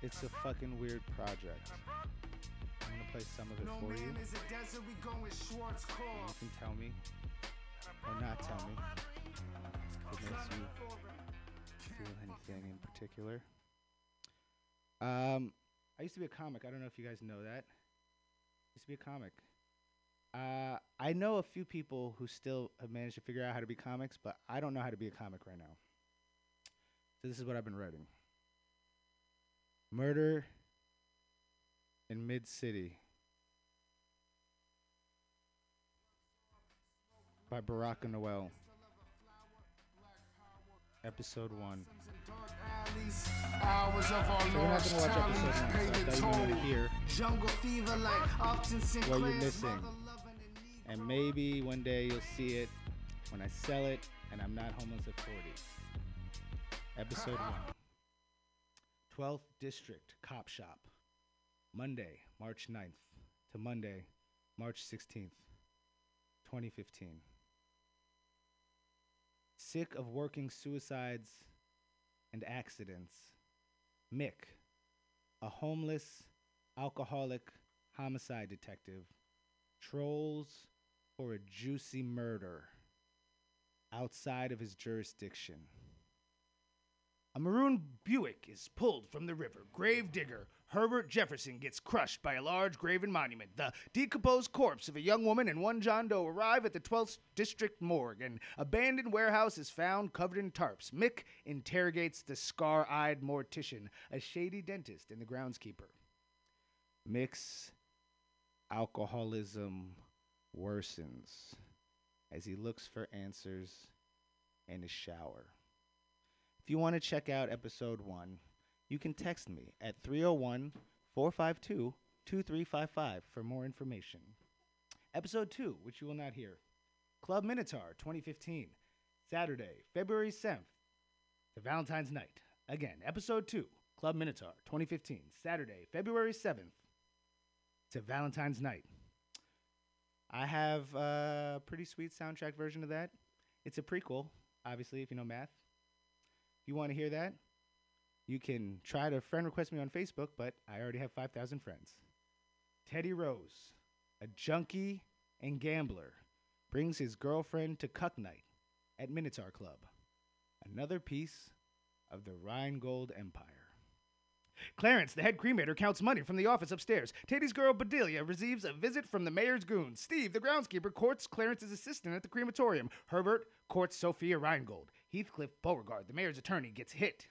It's a fucking weird project. I'm gonna play some of it for you. desert, we go with Schwartz and. You can tell me, or not tell me, if it makes you feel anything in particular. Um, I used to be a comic. I don't know if you guys know that. I used to be a comic. Uh, I know a few people who still have managed to figure out how to be comics, but I don't know how to be a comic right now. So this is what I've been writing. Murder in Mid City by Baraka Noel. Episode one. So we're not gonna watch episode one, so I thought you might toll. hear what you're missing. and maybe one day you'll see it when I sell it and I'm not homeless at 40. Episode 1 12th District Cop Shop. Monday, March 9th to Monday, March 16th, 2015. Sick of working suicides and accidents. Mick, a homeless, alcoholic homicide detective, trolls for a juicy murder outside of his jurisdiction. A maroon Buick is pulled from the river. Gravedigger Herbert Jefferson gets crushed by a large graven monument. The decomposed corpse of a young woman and one John Doe arrive at the 12th District morgue. An abandoned warehouse is found covered in tarps. Mick interrogates the scar eyed mortician, a shady dentist, and the groundskeeper. Mick's alcoholism worsens as he looks for answers in his shower. If you want to check out episode one, you can text me at 301 452 2355 for more information. Episode two, which you will not hear Club Minotaur 2015, Saturday, February 7th to Valentine's Night. Again, episode two, Club Minotaur 2015, Saturday, February 7th to Valentine's Night. I have a pretty sweet soundtrack version of that. It's a prequel, obviously, if you know math. You want to hear that, you can try to friend request me on Facebook, but I already have 5,000 friends. Teddy Rose, a junkie and gambler, brings his girlfriend to Cuck Night at Minotaur Club, another piece of the Rheingold Empire. Clarence, the head cremator, counts money from the office upstairs. Teddy's girl Bedelia receives a visit from the mayor's goons. Steve, the groundskeeper, courts Clarence's assistant at the crematorium. Herbert courts Sophia Rheingold. Heathcliff Beauregard, the mayor's attorney, gets hit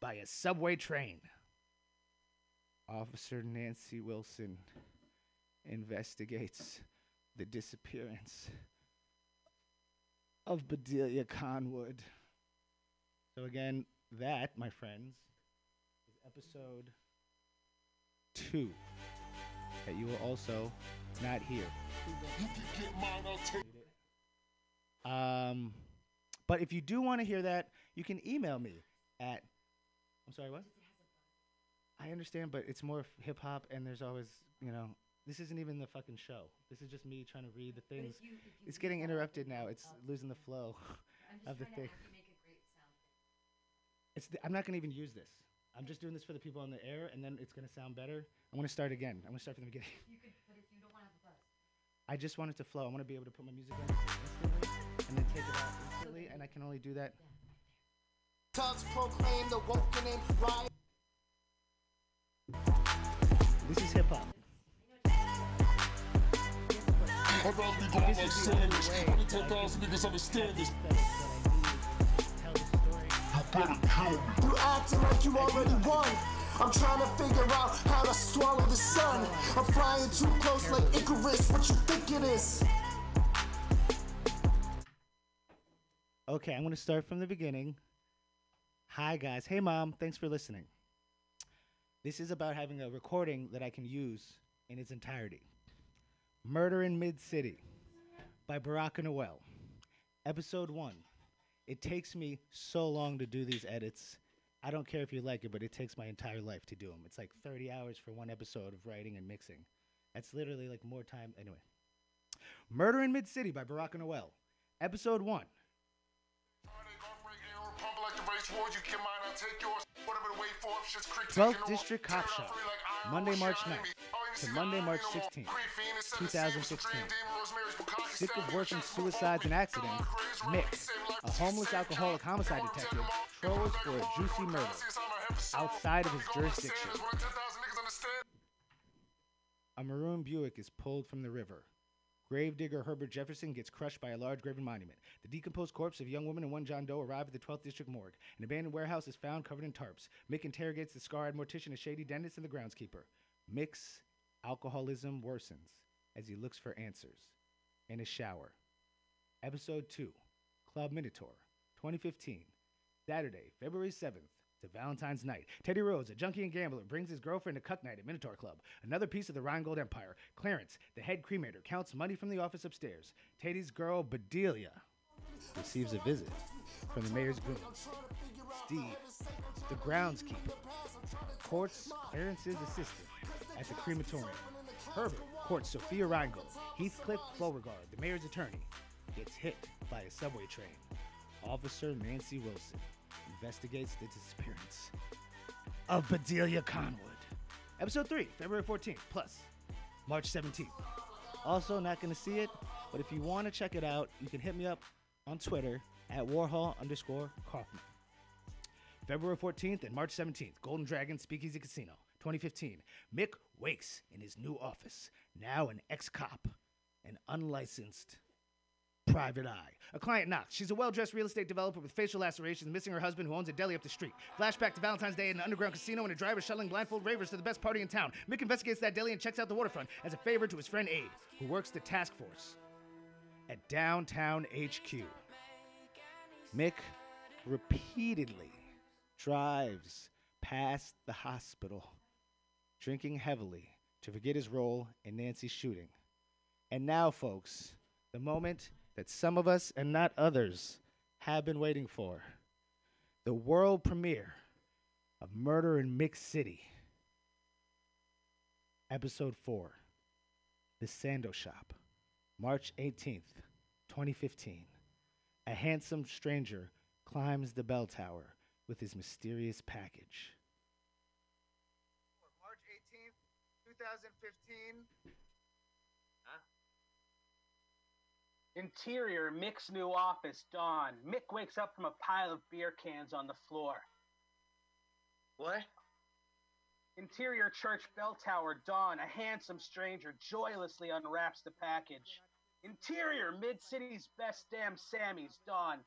by a subway train. Officer Nancy Wilson investigates the disappearance of Bedelia Conwood. So, again, that, my friends, is episode two that you will also not hear. Um, but if you do want to hear that, you can email me at. I'm sorry, what? I understand, but it's more hip hop, and there's always, you know, this isn't even the fucking show. This is just me trying to read the things. It's getting interrupted now. It's losing the flow of the thing. It's the, I'm not gonna even use this. I'm just doing this for the people on the air, and then it's gonna sound better. I'm gonna start again. I'm gonna start from the beginning. Could, I just want it to flow. I want to be able to put my music on and then take it out instantly, and I can only do that. Tugs proclaim the woken and riot. This is hip hop. I'd rather be like Sanders. 110,000 niggas understand this. You better kill me. You acting like you already won. I'm trying to figure out how to swallow the sun. I'm flying too close like Icarus. What you think it is? Okay, I'm going to start from the beginning. Hi, guys. Hey, mom. Thanks for listening. This is about having a recording that I can use in its entirety. Murder in Mid City by Baraka Noel. Episode 1. It takes me so long to do these edits. I don't care if you like it, but it takes my entire life to do them. It's like 30 hours for one episode of writing and mixing. That's literally like more time. Anyway. Murder in Mid City by Baraka Noel. Episode 1. 12th taking over. District Cop Tear it Show, out free like iron, Monday, March I 9th ain't me. Oh, you to Monday, March you know, 16th, Green Fiend, 2016. Supreme Demon, Rosemary's Bukkake, Sick of working suicides and accidents, Mick, right, same life, a homeless alcoholic homicide detective, trolls for a juicy murder see, it's on my episode. outside of his jurisdiction. stand is when 10,000 niggas understand. A maroon Buick is pulled from the river. Gravedigger Herbert Jefferson gets crushed by a large graven monument. The decomposed corpse of a young woman and one John Doe arrive at the 12th District morgue. An abandoned warehouse is found covered in tarps. Mick interrogates the scarred mortician, a shady dentist, and the groundskeeper. Mick's alcoholism worsens as he looks for answers. In a shower. Episode 2 Club Minotaur, 2015. Saturday, February 7th to Valentine's Night. Teddy Rhodes, a junkie and gambler, brings his girlfriend to Cuck Night at Minotaur Club, another piece of the Rheingold Empire. Clarence, the head cremator, counts money from the office upstairs. Teddy's girl, Bedelia, receives a visit from the mayor's goon. Steve, the groundskeeper, courts Clarence's assistant at the crematorium. Herbert courts Sophia Rheingold. Heathcliff Beauregard, the mayor's attorney, gets hit by a subway train. Officer Nancy Wilson investigates the disappearance of Bedelia Conwood. Episode 3, February 14th, plus March 17th. Also, not going to see it, but if you want to check it out, you can hit me up on Twitter at Warhol underscore Kaufman. February 14th and March 17th, Golden Dragon Speakeasy Casino, 2015. Mick wakes in his new office, now an ex cop, an unlicensed private eye. A client knocks. She's a well dressed real estate developer with facial lacerations, missing her husband who owns a deli up the street. Flashback to Valentine's Day in an underground casino and a driver shuttling blindfold ravers to the best party in town. Mick investigates that deli and checks out the waterfront as a favor to his friend Abe, who works the task force at downtown HQ. Mick repeatedly drives past the hospital, drinking heavily to forget his role in Nancy's shooting. And now, folks, the moment that some of us and not others have been waiting for the world premiere of Murder in Mid City, Episode 4 The Sando Shop, March 18th, 2015. A handsome stranger climbs the bell tower with his mysterious package. March 18th, 2015. Interior, Mick's new office, dawn. Mick wakes up from a pile of beer cans on the floor. What? Interior church bell tower, dawn. A handsome stranger joylessly unwraps the package. Interior, mid city's best damn Sammy's, dawn.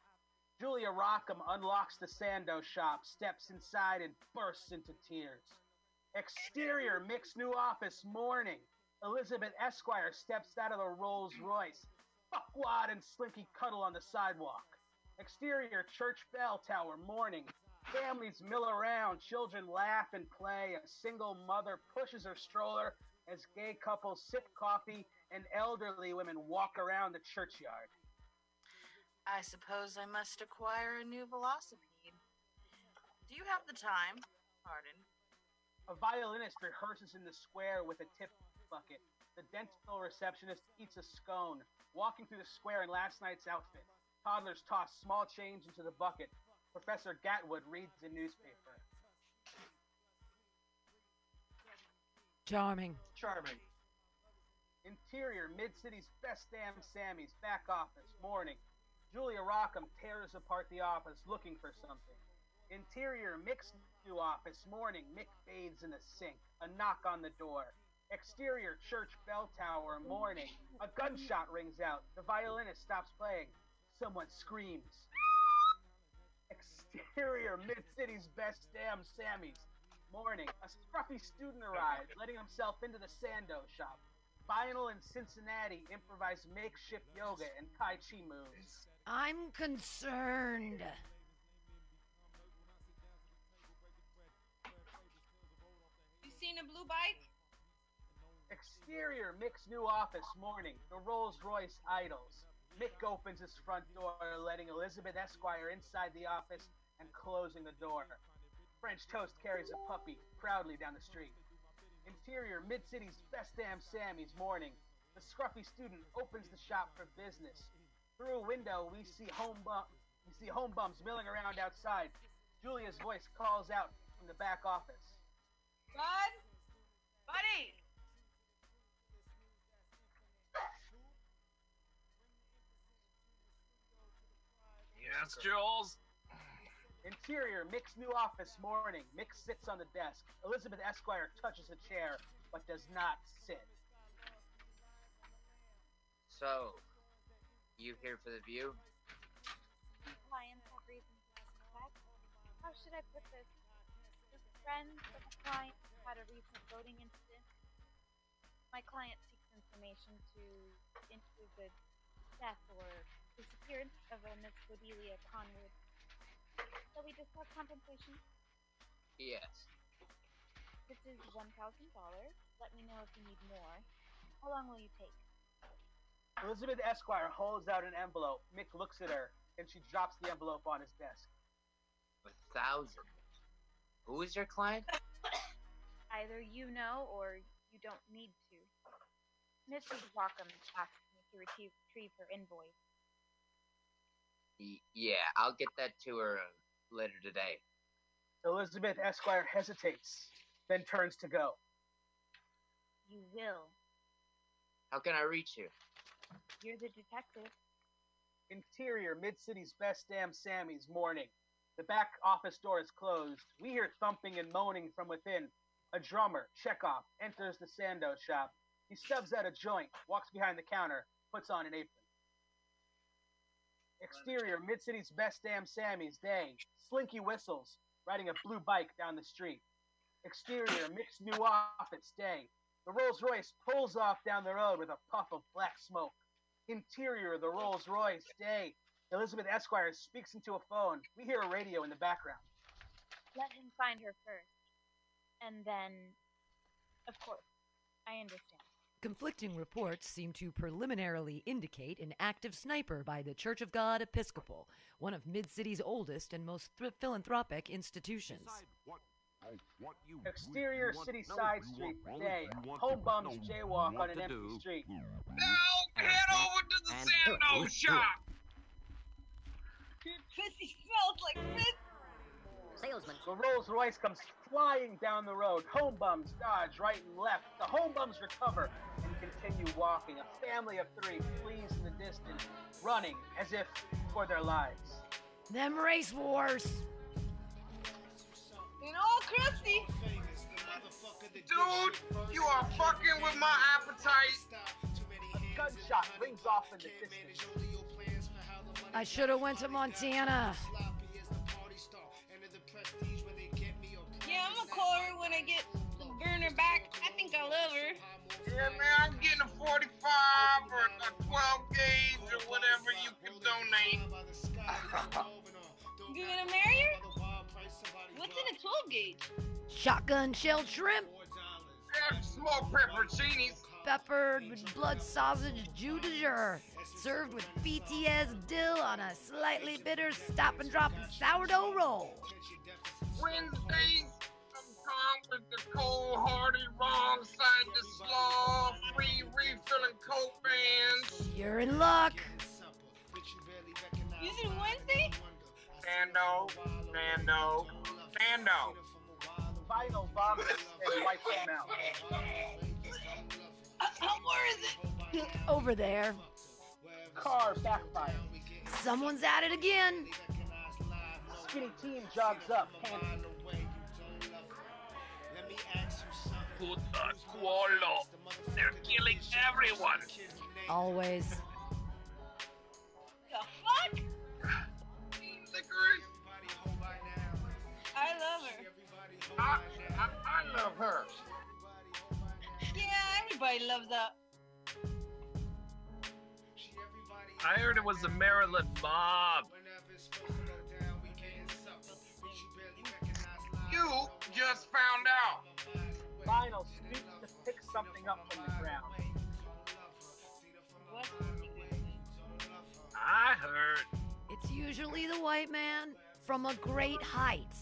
Julia Rockham unlocks the Sando shop, steps inside, and bursts into tears. Exterior, Mick's new office, morning. Elizabeth Esquire steps out of a Rolls Royce. Fuckwad and Slinky cuddle on the sidewalk. Exterior, church bell tower, morning. Families mill around, children laugh and play. A single mother pushes her stroller as gay couples sip coffee and elderly women walk around the churchyard. I suppose I must acquire a new velocipede. Do you have the time? Pardon. A violinist rehearses in the square with a tip bucket. The dental receptionist eats a scone, walking through the square in last night's outfit. Toddlers toss small change into the bucket. Professor Gatwood reads the newspaper. Charming. Charming. Interior, Mid City's best damn Sammy's back office, morning. Julia Rockham tears apart the office looking for something. Interior, Mick's new office, morning. Mick bathes in the sink. A knock on the door. Exterior, church bell tower, morning. A gunshot rings out. The violinist stops playing. Someone screams. Exterior, Mid City's best damn Sammy's. Morning. A scruffy student arrives, letting himself into the Sando shop. Vinyl in Cincinnati improvise makeshift yoga and Tai Chi moves. I'm concerned. You seen a blue bike? Exterior, Mick's new office, morning. The Rolls Royce idles. Mick opens his front door, letting Elizabeth Esquire inside the office and closing the door. French Toast carries a puppy proudly down the street. Interior, Mid City's best damn Sammy's morning. The scruffy student opens the shop for business. Through a window, we see home bum, we see home bums milling around outside. Julia's voice calls out from the back office. Bud? Buddy! Yes, Jules. Interior, Mick's new office morning. Mick sits on the desk. Elizabeth Esquire touches a chair, but does not sit. So, you here for the view? clients have reason to suspect. How should I put this? The friends of a client had a recent voting incident. My client seeks information to into the death or disappearance of a Miss Cordelia Conwood. Shall we discuss compensation? Yes. This is one thousand dollars. Let me know if you need more. How long will you take? Elizabeth Esquire holds out an envelope. Mick looks at her, and she drops the envelope on his desk. A thousand. Who is your client? Either you know or you don't need to. Mrs. Rockham asked me to retrieve, retrieve her invoice. Y- yeah, I'll get that to her uh, later today. Elizabeth Esquire hesitates, then turns to go. You will. How can I reach you? You're the detective. Interior, Mid City's best damn Sammy's morning. The back office door is closed. We hear thumping and moaning from within. A drummer, Chekhov, enters the Sando shop. He stubs out a joint, walks behind the counter, puts on an apron. Exterior, Mid City's best damn Sammy's day. Slinky whistles, riding a blue bike down the street. Exterior, Mick's new office day. The Rolls Royce pulls off down the road with a puff of black smoke. Interior, the Rolls Royce day. Elizabeth Esquire speaks into a phone. We hear a radio in the background. Let him find her first. And then, of course, I understand. Conflicting reports seem to preliminarily indicate an active sniper by the Church of God Episcopal, one of Mid City's oldest and most thr philanthropic institutions. Exterior City Side Street day. Home bums jaywalk on an empty street. Now head over to the Sando shop. Your pussy smells like piss. Salesman. The Rolls Royce comes flying down the road. Home bums dodge right and left. The home bums recover and continue walking. A family of three flees in the distance, running as if for their lives. Them race wars. You know, Christy. Dude, you are fucking with my appetite. A gunshot rings off in the distance. I should have went to Montana. Yeah, I'm gonna call her when I get the burner back. I think I love her. Yeah, man, I'm getting a 45 or a 12 gauge or whatever you can donate. You gonna marry her? What's in a 12 gauge? Shotgun shell shrimp, Yeah, smoked pepperoncinis. peppered with blood sausage jus de jour, served with BTS dill on a slightly bitter stop and drop sourdough roll. Wednesdays, sometime with the cold hardy wrong side to slaw, free refilling coke bands. You're in luck. You said Wednesday? Sando, Sando, Sando. Vinyl vomits and wipes them out. Where is it? Over there. Car backfire. Someone's at it again. Skinny teen jogs up, panting. Puta cuolo. They're killing everyone. Always. The fuck? Licorice. I love her. I, I, I love her. Yeah, everybody loves that. I heard it was the Maryland mob. You just found out. Vinyl scoops to pick something up from the ground. What? I heard. It's usually the white man from a great height.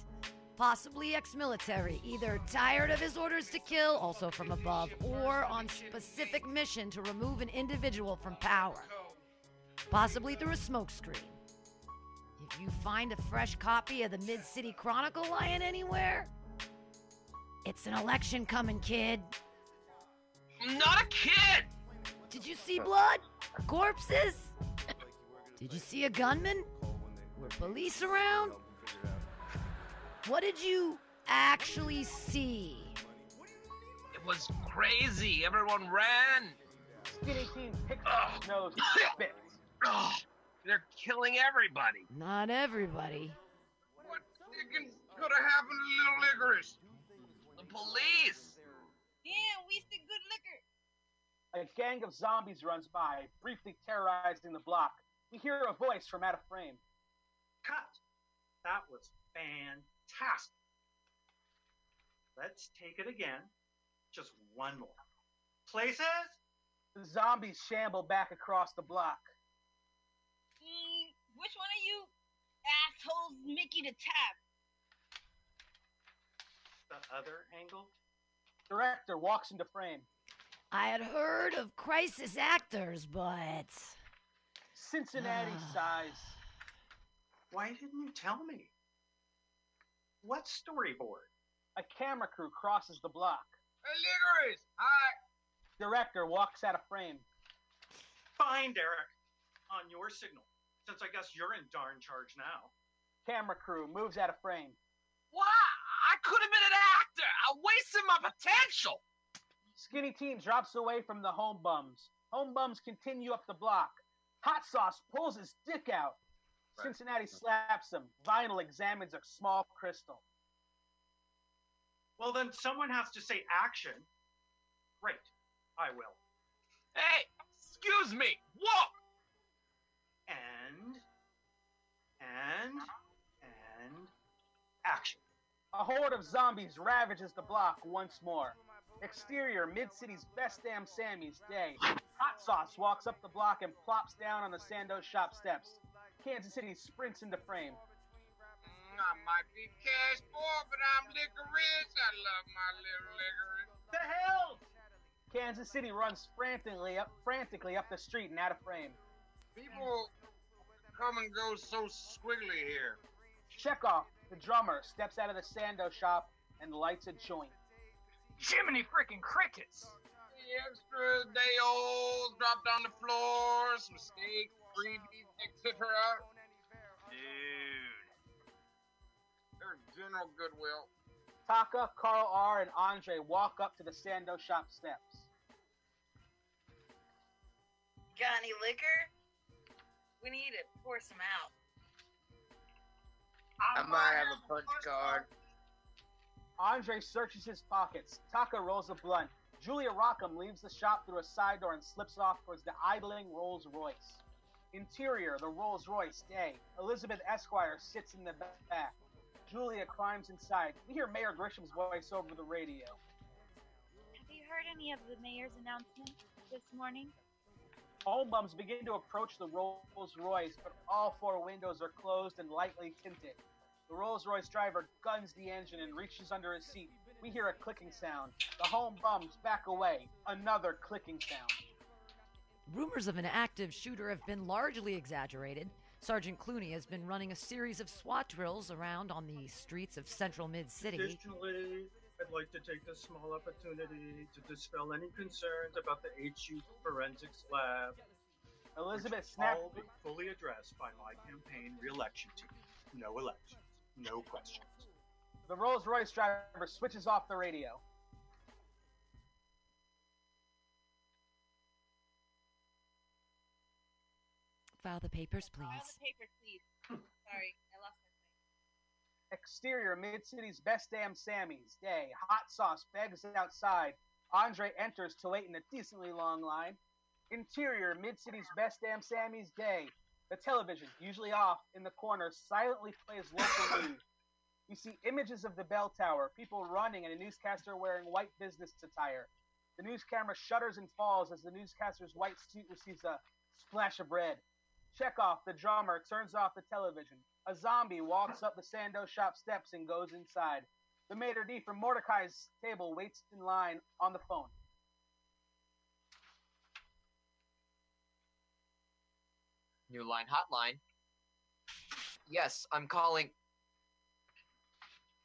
Possibly ex military, either tired of his orders to kill, also from above, or on specific mission to remove an individual from power. Possibly through a smokescreen. If you find a fresh copy of the Mid City Chronicle lying anywhere, it's an election coming, kid. I'm not a kid! Did you see blood? Corpses? Did you see a gunman? Were police around? What did you actually see? It was crazy. Everyone ran. Skinny Teen picks up his nose and spits. They're killing everybody. Not everybody. What could have happened to little licorice? The police. Damn, wasted good liquor. A gang of zombies runs by, briefly terrorizing the block. We hear a voice from out of frame. Cut. That was fantastic. Let's take it again. Just one more. Places? The zombies shamble back across the block. Mm, which one of you assholes Mickey to tap? The other angle? Director walks into frame. I had heard of crisis actors, but. Cincinnati Ah. sighs. Why didn't you tell me? What storyboard? A camera crew crosses the block. Hey, licorice. Hi. Director walks out of frame. Fine, Derek. On your signal. Since I guess you're in darn charge now. Camera crew moves out of frame. Why? I could have been an actor. I wasted my potential. Skinny Teen drops away from the home bums. Home bums continue up the block. Hot Sauce pulls his dick out. Cincinnati slaps him. Vinyl examines a small crystal. Well, then someone has to say action. Great. I will. Hey, excuse me. Whoa. And. And. And. Action. A horde of zombies ravages the block once more. Exterior, Mid City's best damn Sammy's day. Hot Sauce walks up the block and plops down on the Sandoz shop steps. Kansas City sprints into frame. I might be cash poor, but I'm licorice. I love my little licorice. The hell? Kansas City runs frantically up, frantically up the street and out of frame. People come and go so squiggly here. Chekhov, the drummer, steps out of the Sando shop and lights a joint. Jiminy freaking crickets! The extra day olds dropped on the floor, some steak, freebies, etc. Dude. There's general goodwill. Taka, Carl R., and Andre walk up to the Sando shop steps. Got any liquor? We need to pour some out. I might have a punch card. Andre searches his pockets. Taka rolls a blunt. Julia Rockham leaves the shop through a side door and slips off towards the idling Rolls Royce. Interior, the Rolls Royce day. Elizabeth Esquire sits in the back. Julia climbs inside. We hear Mayor Grisham's voice over the radio. Have you heard any of the mayor's announcement this morning? Home bums begin to approach the Rolls Royce, but all four windows are closed and lightly tinted. The Rolls Royce driver guns the engine and reaches under his seat. We hear a clicking sound. The home bums back away. Another clicking sound. Rumors of an active shooter have been largely exaggerated. Sergeant Clooney has been running a series of SWAT drills around on the streets of central Mid City. Additionally, I'd like to take this small opportunity to dispel any concerns about the HU forensics lab. Elizabeth which snapped. all be fully addressed by my campaign re-election team. No elections, no questions. The Rolls Royce driver switches off the radio. File the papers, File please. the paper, please. Sorry, I lost my Exterior, Mid City's best damn Sammy's day. Hot sauce begs outside. Andre enters to wait in a decently long line. Interior, Mid City's best damn Sammy's day. The television, usually off in the corner, silently plays local news. You see images of the bell tower, people running, and a newscaster wearing white business attire. The news camera shudders and falls as the newscaster's white suit receives a splash of red. Chekhov, the drummer, turns off the television. A zombie walks up the Sandoz shop steps and goes inside. The maitre d' from Mordecai's table waits in line on the phone. New line hotline. Yes, I'm calling.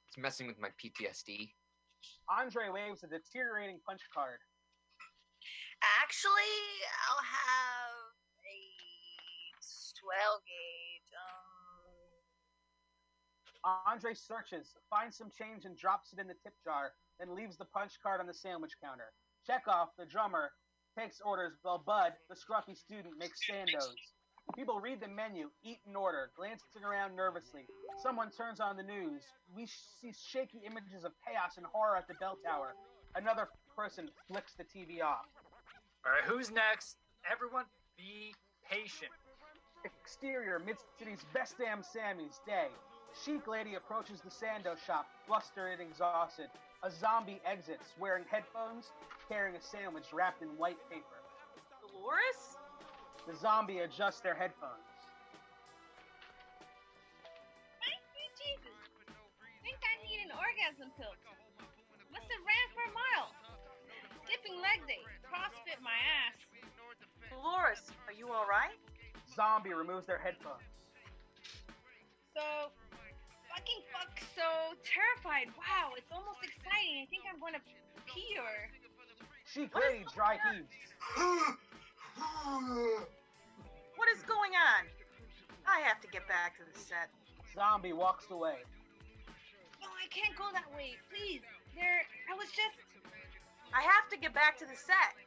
It's messing with my PTSD. Andre waves a deteriorating punch card. Actually, I'll have a 12 gauge. Um, Andre searches, finds some change, and drops it in the tip jar, then leaves the punch card on the sandwich counter. Chekhov, the drummer, takes orders while Bud, the scruffy student, makes sandos. People read the menu, eat in order, glancing around nervously. Someone turns on the news. We see shaky images of chaos and horror at the bell tower. Another person flicks the TV off. All right, who's next? Everyone, be patient. Exterior, Mid City's best damn Sammy's day. Chic lady approaches the Sando shop, flustered and exhausted. A zombie exits, wearing headphones, carrying a sandwich wrapped in white paper. Dolores? The zombie adjusts their headphones. Thank you, Jesus. Think I need an orgasm pill. Must have ran for a mile. Skipping leg day. CrossFit my ass. Dolores, are you alright? Zombie removes their headphones. So, fucking fuck, so terrified. Wow, it's almost exciting. I think I'm gonna pee or. Chic lady dry heaves. What is going on? I have to get back to the set. Zombie walks away. No, I can't go that way. Please. There, I was just. I have to get back to the set.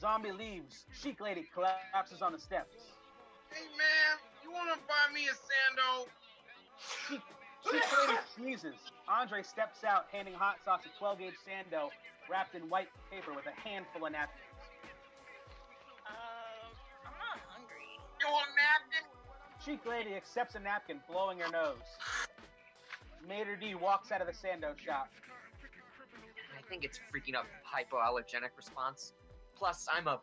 Zombie leaves. Chic lady collapses on the steps. Hey man, you wanna buy me a sando? Chic, Chic lady sneezes. Andre steps out, handing hot sauce a 12 gauge sando wrapped in white paper with a handful of napkins. Hungry. You want a napkin? Chic lady accepts a napkin, blowing her nose. Maitre D walks out of the sando shop. I think it's freaking up hypoallergenic response. Plus, I'm a.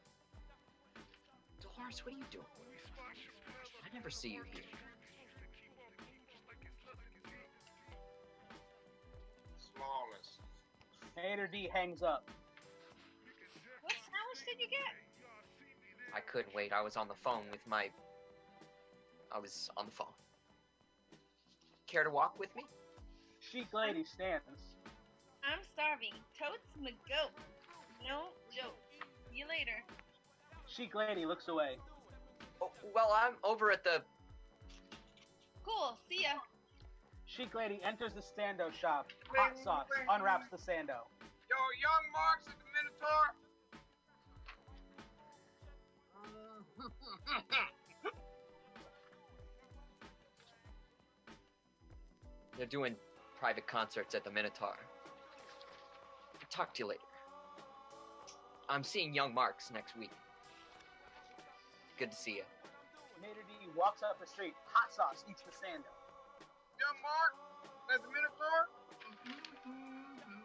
Dolores, what are you doing? I never see you here. Smallest. Maitre D hangs up. What sandwich did you get? I couldn't wait. I was on the phone with my. I was on the phone. Care to walk with me? Chic lady stands. I'm starving. Totes my goat. No joke. See you later. Chic lady looks away. Oh, well, I'm over at the. Cool. See ya. Chic lady enters the sando shop. Hot sauce unwraps the sando. Yo, young Marks at the Minotaur. They're doing private concerts at the Minotaur. Talk to you later. I'm seeing Young Marks next week. Good to see you. Maitre D walks up the street. Hot sauce eats the sando. young Mark at the Minotaur.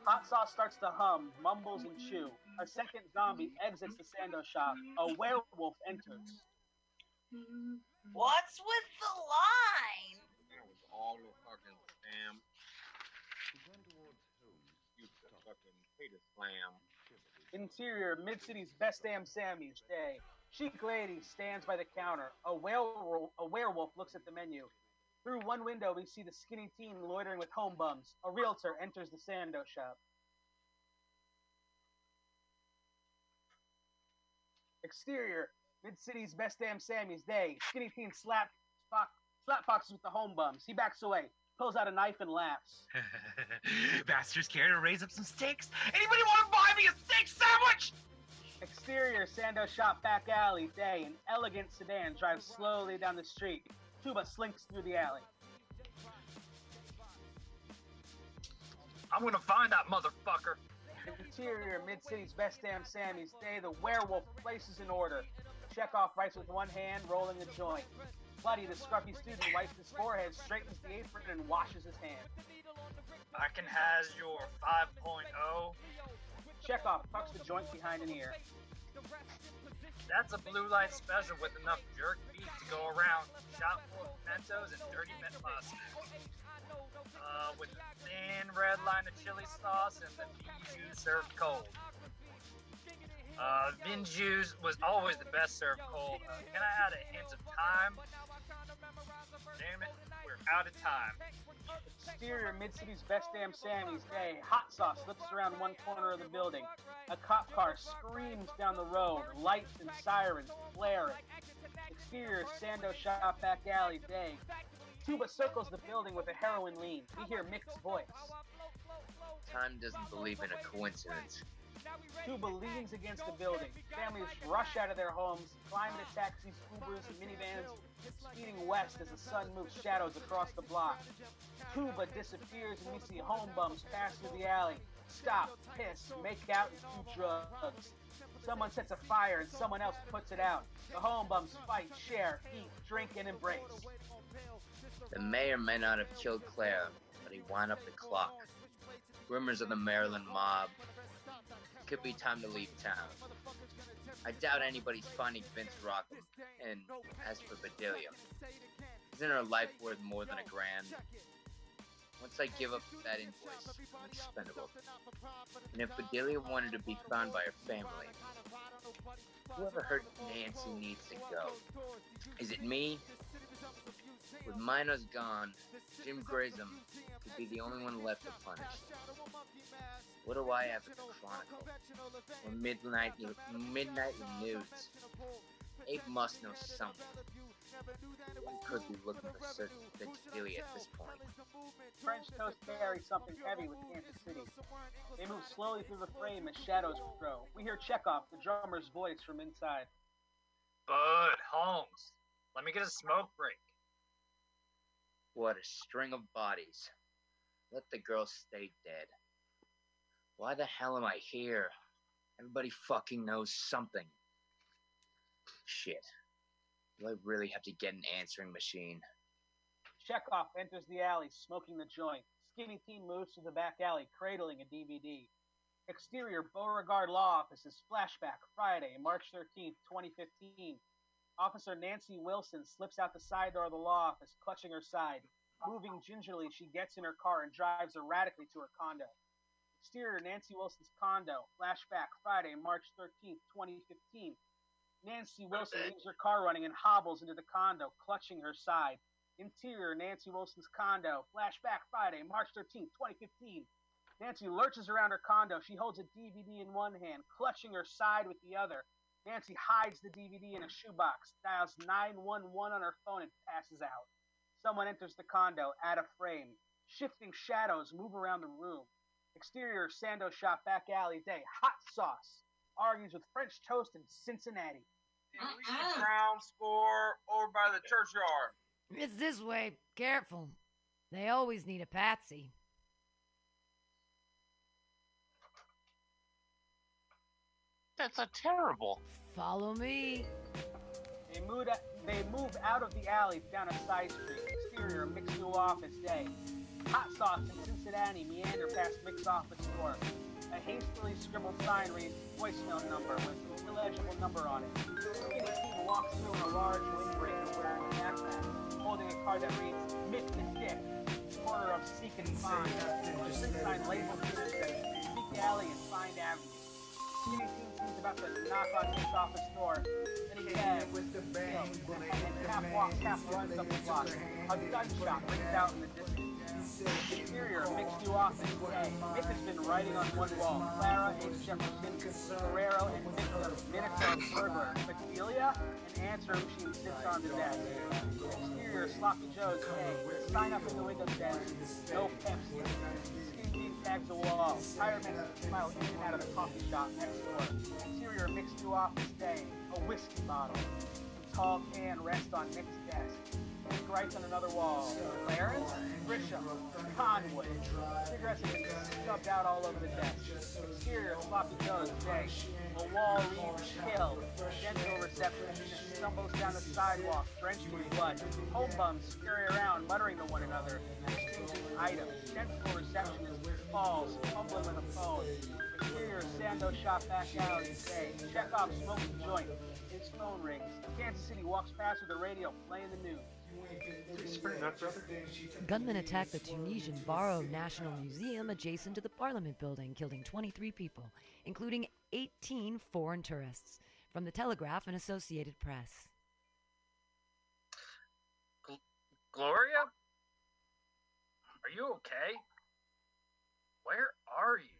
Hot sauce starts to hum, mumbles and chew. A second zombie exits the sando shop. A werewolf enters. Mm-hmm. What's with the line? That was all the fucking spam. You fucking potato slam. Interior, Mid City's best damn Sammy's day. Chic lady stands by the counter. A werewolf, a werewolf looks at the menu. Through one window, we see the skinny teen loitering with home bums. A realtor enters the sando shop. Exterior, Mid City's best damn Sammy's day. Skinny teen slap, fox, slap foxes with the home bums. He backs away, pulls out a knife, and laughs. Bastards care to raise up some steaks? Anybody want to buy me a steak sandwich? Exterior Sando shop back alley day. An elegant sedan drives slowly down the street. Tuba slinks through the alley. I'm gonna find that motherfucker. Interior Mid City's best damn Sammy's day. The werewolf places an order. Chekhov writes with one hand, rolling a joint. Bloody, the scruffy student, wipes his forehead, straightens the apron, and washes his hands. I can has your 5.0. Chekhov tucks the joint behind an ear. That's a blue light special with enough jerk beef to go around. Shot full of pimentos and dirty mint musk. Uh, with a thin red line of chili sauce and the beef juice served cold. Uh, bean juice was always the best served cold. Uh, can I add a hint of time? Damn it, we're out of time. Exterior Mid City's Best Damn Sammy's Day. Hot sauce slips around one corner of the building. A cop car screams down the road. Lights and sirens flaring. Exterior Sando Shop Back Alley Day. Tuba circles the building with a heroin lean. We hear Mick's voice. Time doesn't believe in a coincidence. Tuba leans against the building. Families rush out of their homes, climb into taxis, Ubers, and minivans, speeding west as the sun moves shadows across the block. Tuba disappears and we see home bums pass through the alley. Stop, piss, make out, and do drugs. Someone sets a fire and someone else puts it out. The home bums fight, share, eat, drink, and embrace. The mayor may not have killed Claire, but he wound up the clock. Rumors of the Maryland mob. Could be time to leave town. I doubt anybody's finding Vince Rockham. And as for Bedelia, isn't her life worth more than a grand? Once I give up that invoice, I'm expendable. And if Bedelia wanted to be found by her family, whoever hurt Nancy needs to go. Is it me? With Minos gone, Jim Grayson could be the only one left to punish. What do I have at the Chronicle? Or Midnight Midnight News? Abe must know something. We could be looking for certain Bedelia at this point. French Toast carries something heavy with Kansas City. They move slowly through the frame as shadows grow. We hear Chekhov, the drummer's voice from inside. Bud, Holmes, let me get a smoke break. What a string of bodies. Let the girl stay dead. Why the hell am I here? Everybody fucking knows something. Shit. Do I really have to get an answering machine? Chekhov enters the alley, smoking the joint. Skinny Teen moves to the back alley, cradling a DVD. Exterior Beauregard Law Offices flashback Friday, March 13th, 2015. Officer Nancy Wilson slips out the side door of the law office, clutching her side. Moving gingerly, she gets in her car and drives erratically to her condo. Exterior Nancy Wilson's condo, flashback Friday, March 13th, 2015. Nancy Wilson leaves her car running and hobbles into the condo, clutching her side. Interior Nancy Wilson's condo, flashback Friday, March 13th, 2015. Nancy lurches around her condo. She holds a DVD in one hand, clutching her side with the other. Nancy hides the DVD in a shoebox, dials 911 on her phone, and passes out. Someone enters the condo, out of frame. Shifting shadows move around the room. Exterior Sando Shop back alley day. Hot sauce argues with French toast in Cincinnati. Uh-uh. Ground score over by the churchyard. It's this way. Careful. They always need a patsy. That's a terrible. Follow me. They move, they move out of the alley down a side street. Exterior Mick's new office day. Hot sauce in Cincinnati meander past Mick's office door. A hastily scribbled sign reads voicemail number with an illegible number on it. Skinny Teen walks through in a large windbreaker wearing a backpack, holding a card that reads Mick the Dick, corner of Seek and Find. A street sign labeled Interstate, Seek Alley and Find Avenue. Skinny Teen seems about to knock on his office door. Then he gags, still, and half walks, half runs up the block. A gunshot rings out in the distance. Interior, Mick's new office. Mick has been writing on one wall. Clara H. Jefferson, Guerrero, and Victor, Minico, Burglar, Bedelia, an answer machine sits on the desk. Exterior, Sloppy Joe's. Hey, sign up in the window says, no Pepsi. Tags the wall. Tire man smile in and out of the coffee shop next door. Interior, Mick's new office. Day, a whiskey bottle. A tall can rests on Mick's desk. Writes on another wall. Clarence, Grisham, Conway. Cigarettes been stubbed out all over the desk. Exterior, sloppy Joe's. A wall reads kill. Dental receptionist stumbles down the sidewalk, drenched in blood. Home bums scurry around, muttering to one another, exchanging items. Dental receptionist falls, fumbling with a phone. Exterior, Sando shop back out alley. Day. Chekhov smoking joint. His phone rings. Kansas City walks past with the radio playing the news. Gunmen attacked the Tunisian Bardo National Museum adjacent to the Parliament building, killing 23 people, including 18 foreign tourists. From the Telegraph and Associated Press. Gloria? Are you okay? Where are you?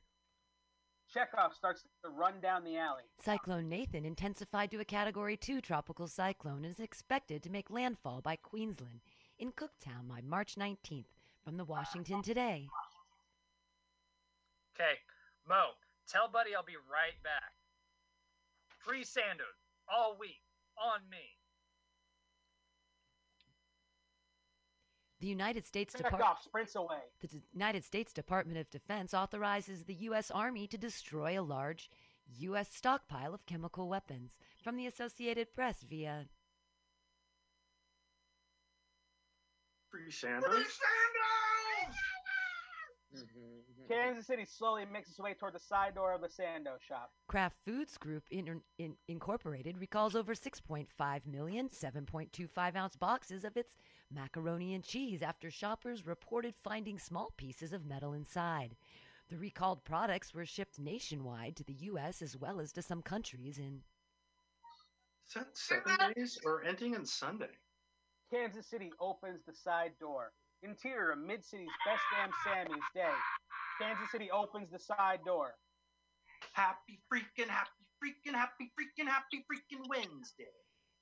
Chekhov starts to run down the alley. Cyclone Nathan intensified to a Category 2 tropical cyclone and is expected to make landfall by Queensland in Cooktown by March 19th from the Washington Today. Okay, Mo, tell Buddy I'll be right back. Free Sandos all week on me. The United States Chekhov Department sprints away. The D- United States Department of Defense authorizes the U.S. Army to destroy a large U.S. stockpile of chemical weapons. From the Associated Press via Free Sanders. Mm-hmm. Kansas City slowly makes its way toward the side door of the Sando shop. Kraft Foods Group Inter- in- Incorporated recalls over 6.5 million 7.25 ounce boxes of its macaroni and cheese after shoppers reported finding small pieces of metal inside. The recalled products were shipped nationwide to the U.S. as well as to some countries in Is that seven days or ending on Sunday? Kansas City opens the side door. Interior of Mid City's best damn Sammy's day. Kansas City opens the side door. Happy freaking, happy freaking, happy freaking, happy freaking Wednesday.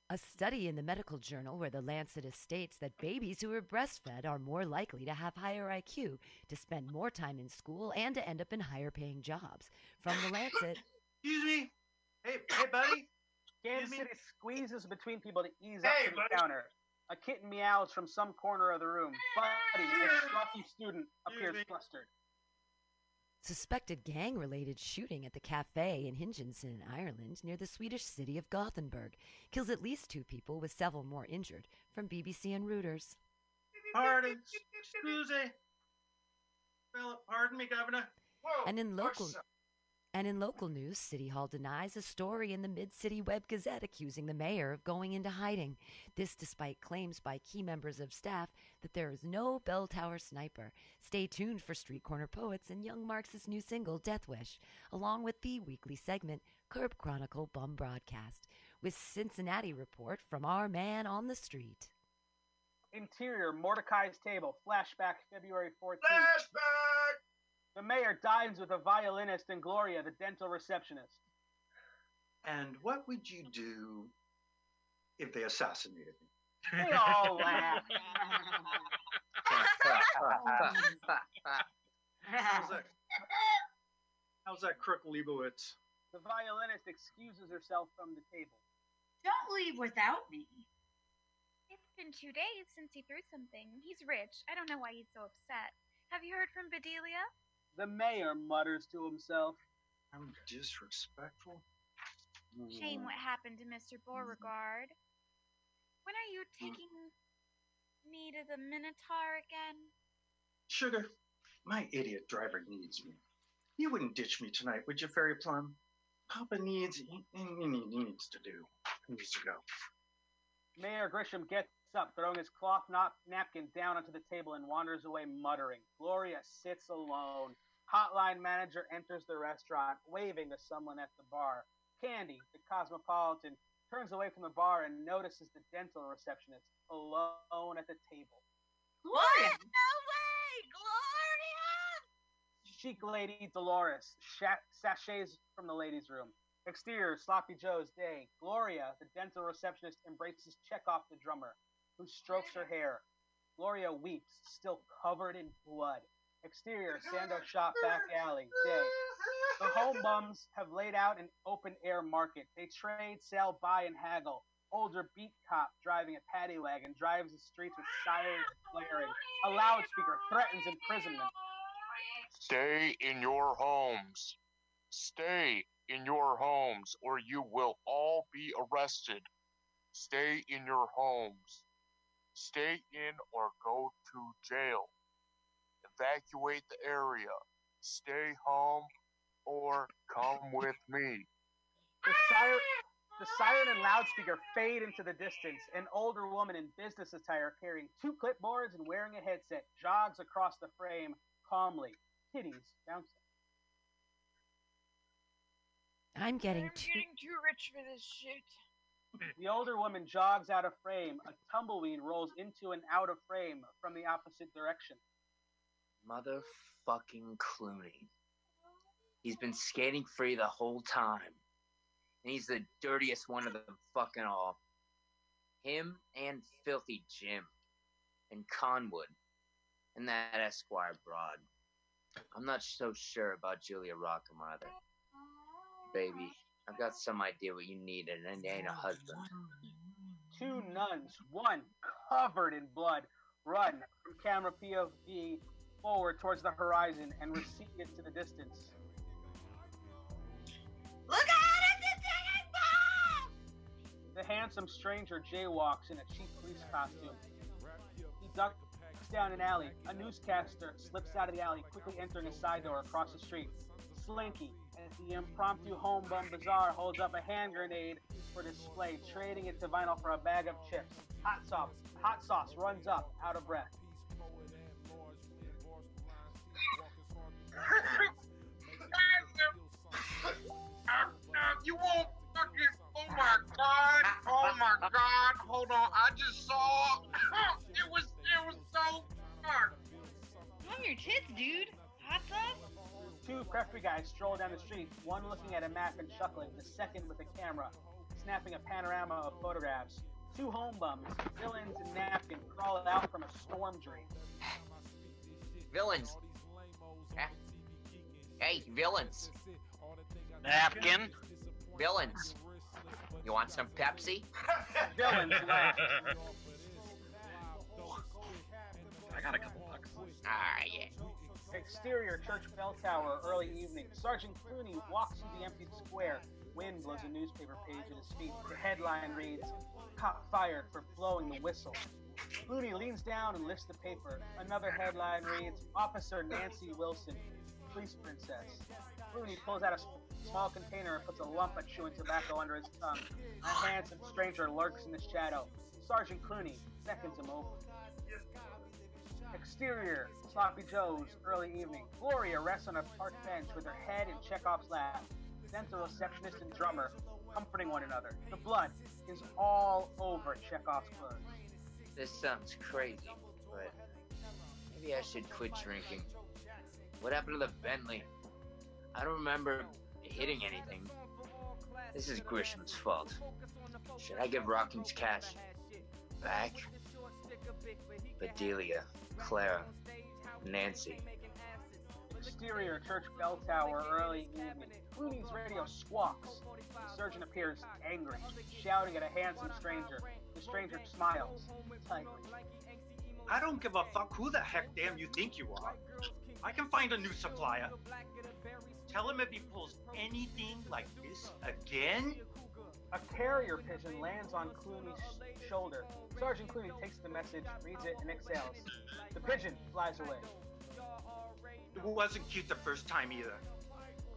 A study in the medical journal where the Lancet states that babies who are breastfed are more likely to have higher IQ, to spend more time in school, and to end up in higher paying jobs. From the Lancet, Excuse me. Hey, hey, buddy. Kansas me? City squeezes between people to ease Hey, up to the buddy. counter. A kitten meows from some corner of the room. Buddy, a scruffy student, appears flustered. Suspected gang related shooting at the cafe in Hisingen, Ireland, near the Swedish city of Gothenburg, kills at least two people with several more injured. From BBC and Reuters. Pardon. Excuse me. Well, pardon me, Governor. Whoa. And in local? And in local news, City Hall denies a story in the Mid City Web Gazette accusing the mayor of going into hiding. This despite claims by key members of staff that there is no bell tower sniper. Stay tuned for Street Corner Poets and Young Marx's new single Death Wish, along with the weekly segment Curb Chronicle Bum Broadcast, with Cincinnati report from our man on the street. Interior Mordecai's table. Flashback February 14th. Flashback! The mayor dines with a violinist and Gloria, the dental receptionist. And what would you do if they assassinated me? They all laugh. How's that? How's that crook Leibowitz? The violinist excuses herself from the table. Don't leave without me. It's been two days since he threw something. He's rich. I don't know why he's so upset. Have you heard from Bedelia? The mayor mutters to himself. How disrespectful. Shame what happened to Mr. Mm-hmm. Beauregard. When are you mm. taking me to the Minotaur again? Sugar, my idiot driver needs me. You wouldn't ditch me tonight, would you, Fairy Plum? Papa needs, he, he he needs to do. He needs to go. Mayor Grisham gets up, throwing his cloth nap- napkin down onto the table and wanders away muttering. Gloria sits alone. Hotline manager enters the restaurant, waving to someone at the bar. Candy, the cosmopolitan, turns away from the bar and notices the dental receptionist alone at the table. Gloria! No way! Gloria! Chic lady Dolores sha- sachets from the ladies' room. Exterior, Sloppy Joe's day. Gloria, the dental receptionist, embraces Chekhov the drummer, who strokes her hair. Gloria weeps, still covered in blood. Exterior, Sando shop back alley. Day. The home bums have laid out an open air market. They trade, sell, buy, and haggle. Older beat cop driving a paddy wagon drives the streets with sirens blaring. A loudspeaker threatens imprisonment. Stay in your homes. Stay in your homes, or you will all be arrested. Stay in your homes. Stay in or go to jail. Evacuate the area. Stay home or come with me. The siren, the siren and loudspeaker fade into the distance. An older woman in business attire carrying two clipboards and wearing a headset jogs across the frame calmly, titties bouncing. I'm getting I'm too. getting too rich for this shit. The older woman jogs out of frame. A tumbleweed rolls into and out of frame from the opposite direction. Motherfucking Clooney. He's been skating free the whole time. And he's the dirtiest one of them fucking all. Him and Filthy Jim. And Conwood. And that Esquire broad. I'm not so sure about Julia Rockham either. Baby, I've got some idea what you need, and it ain't a husband. Two nuns, one covered in blood, run from camera POV forward towards the horizon and recede into the distance. Look out! It's a ticking bomb! The handsome stranger jaywalks in a cheap police costume. He ducks down an alley. A newscaster slips out of the alley, quickly entering a side door across the street. Slinky, as the impromptu home bum bazaar holds up a hand grenade for display, trading it to Vinyl for a bag of chips. Hot sauce, hot sauce runs up, out of breath. You won't fucking. Oh my god! Oh my god! Hold on, I just saw. it was it was so dark. On your tits, dude. Hot sauce? Two preppy guys stroll down the street, one looking at a map and chuckling, the second with a camera, snapping a panorama of photographs. Two home bums, villains and napkin, crawl out from a storm drain. Villains. Huh? Hey, villains. Napkin. Villains. You want some Pepsi? Villains laugh. I got a couple bucks. Ah, yeah. Exterior church bell tower, early evening. Sergeant Clooney walks through the empty square. Wind blows a newspaper page at his feet. The headline reads, Cop fired for blowing the whistle. Clooney leans down and lifts the paper. Another headline reads, Officer Nancy Wilson, police princess. Clooney pulls out a small container and puts a lump of chewing tobacco under his tongue. A handsome stranger lurks in the shadow. Sergeant Clooney beckons him over. Exterior, Sloppy Joe's, early evening. Gloria rests on a park bench with her head in Chekhov's lap. Then the receptionist and drummer comforting one another. The blood is all over Chekhov's clothes. This sounds crazy, but maybe I should quit drinking. What happened to the Bentley? I don't remember hitting anything. This is Grisham's fault. Should I give Rockham's cash back? Bedelia, Clara, Nancy. Exterior church bell tower, early evening. Clooney's radio squawks. The surgeon appears angry, shouting at a handsome stranger. The stranger smiles tightly. I don't give a fuck who the heck damn you think you are. I can find a new supplier. Tell him if he pulls anything like this again. A carrier pigeon lands on Clooney's sh- shoulder. Sergeant Clooney takes the message, reads it, and exhales. The pigeon flies away. It wasn't cute the first time either.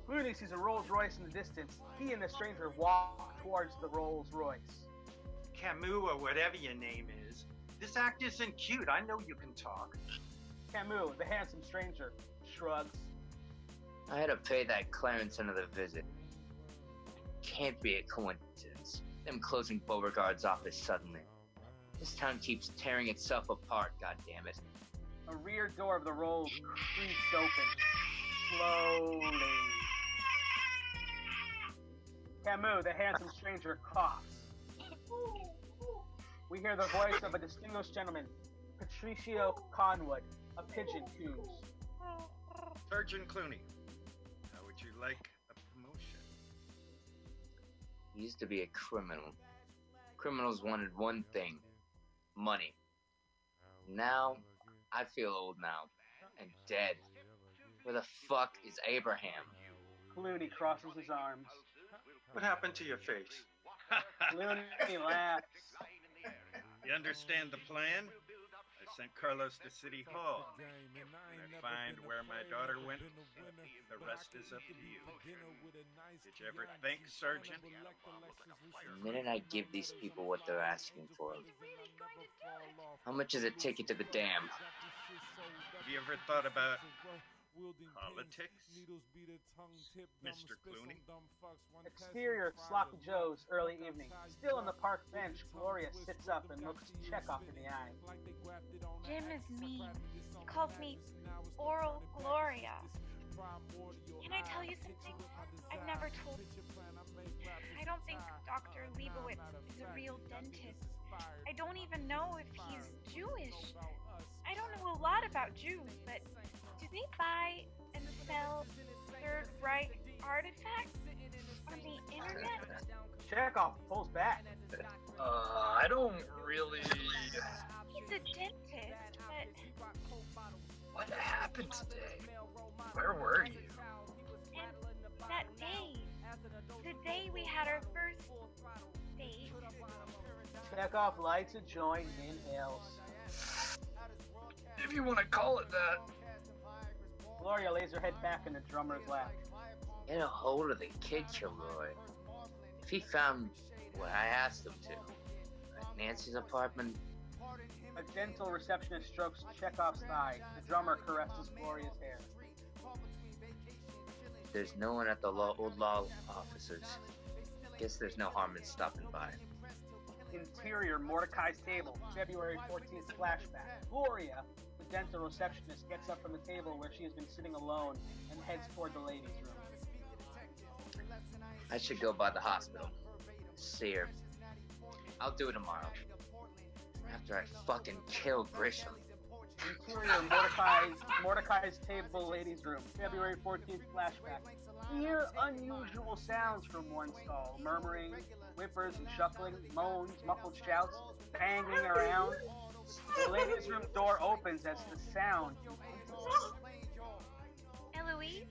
Clooney sees a Rolls Royce in the distance. He and the stranger walk towards the Rolls Royce. Camus or whatever your name is. This act isn't cute. I know you can talk. Camus, the handsome stranger, shrugs. I had to pay that Clarence another visit. Can't be a coincidence. Them closing Beauregard's office suddenly. This town keeps tearing itself apart, goddammit. A rear door of the Rolls creaks open. Slowly. Camus, the handsome stranger, coughs. We hear the voice of a distinguished gentleman, Patricio Conwood, a pigeon coos. Sergeant Clooney, how would you like a promotion? He used to be a criminal. Criminals wanted one thing money. Now, I feel old now and dead. Where the fuck is Abraham? Clooney crosses his arms. What happened to your face? Clooney laughs. You understand the plan? Sent Carlos to City Hall. When I find where my daughter went, the rest is up to you. Did you ever think, Sergeant? The minute I give these people what they're asking for, how much is a ticket to the dam? Have you ever thought about Politics? Mr. Clooney? Exterior Sloppy Joe's early evening. Still on the park bench, Gloria sits up and looks Chekhov in the eye. Jim is mean. He calls me Oral Gloria. Can I tell you something? I've never told you. I don't think Dr. Leibowitz is a real dentist. I don't even know if he's Jewish. I don't know a lot about Jews, but do they buy and sell Third Reich artifacts on the internet? Chekhov pulls back. Uh, I don't really. He's a dentist, but What happened today? Where were you? and that day, the day we had our first date, Chekhov lights a joint and inhales. If you want to call it that. Gloria lays her head back in the drummer's lap. Get a hold of the kid, Kilroy. If he found what I asked him to, at Nancy's apartment, A gentle receptionist strokes Chekhov's thigh. The drummer caresses Gloria's hair. there's no one at the law, old law offices. Guess there's no harm in stopping by. Interior Mordecai's table, February 14th flashback. Gloria, dental receptionist, gets up from the table where she has been sitting alone and heads toward the ladies' room. I should go by the hospital. See her. I'll do it tomorrow. After I fucking kill Grisham. Interior Mordecai's, Mordecai's table, ladies' room, February 14th flashback. Hear unusual sounds from one stall murmuring, whimpers and shuffling, moans, muffled shouts, banging around. The ladies' room door opens as the sound Eloise?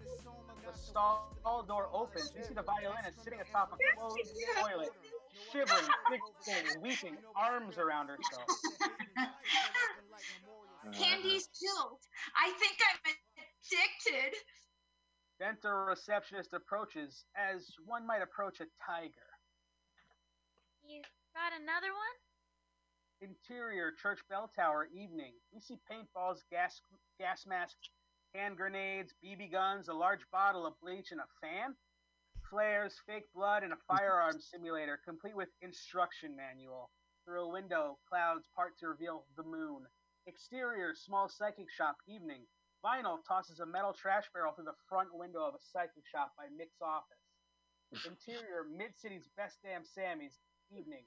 The stall door opens. You see the violinist sitting atop a closed toilet, shivering, fixated, weeping, arms around herself. Candy's killed. I think I'm addicted. Dental receptionist approaches as one might approach a tiger. You got another one? Interior church bell tower evening. We see paintballs, gas gas masks, hand grenades, BB guns, a large bottle of bleach, and a fan. Flares, fake blood, and a firearm simulator, complete with instruction manual. Through a window, clouds part to reveal the moon. Exterior, small psychic shop evening. Vinyl tosses a metal trash barrel through the front window of a psychic shop by Mick's office. Interior, Mid City's best damn Sammy's evening.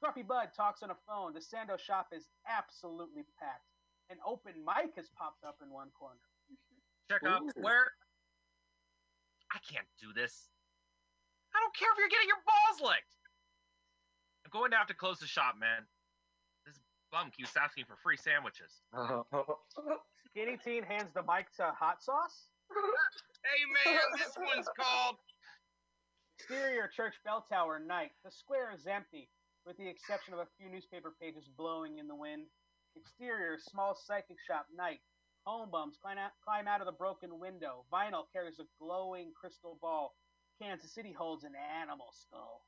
Scruffy Bud talks on a phone. The Sando shop is absolutely packed. An open mic has popped up in one corner. Check out where. I can't do this. I don't care if you're getting your balls licked. I'm going to have to close the shop, man. This bum keeps asking for free sandwiches. Skinny Teen hands the mic to Hot Sauce. Hey man, this one's called. Exterior church bell tower night. The square is empty, with the exception of a few newspaper pages blowing in the wind. Exterior small psychic shop night. Home bums climb out, climb out of the broken window. Vinyl carries a glowing crystal ball. Kansas City holds an animal skull.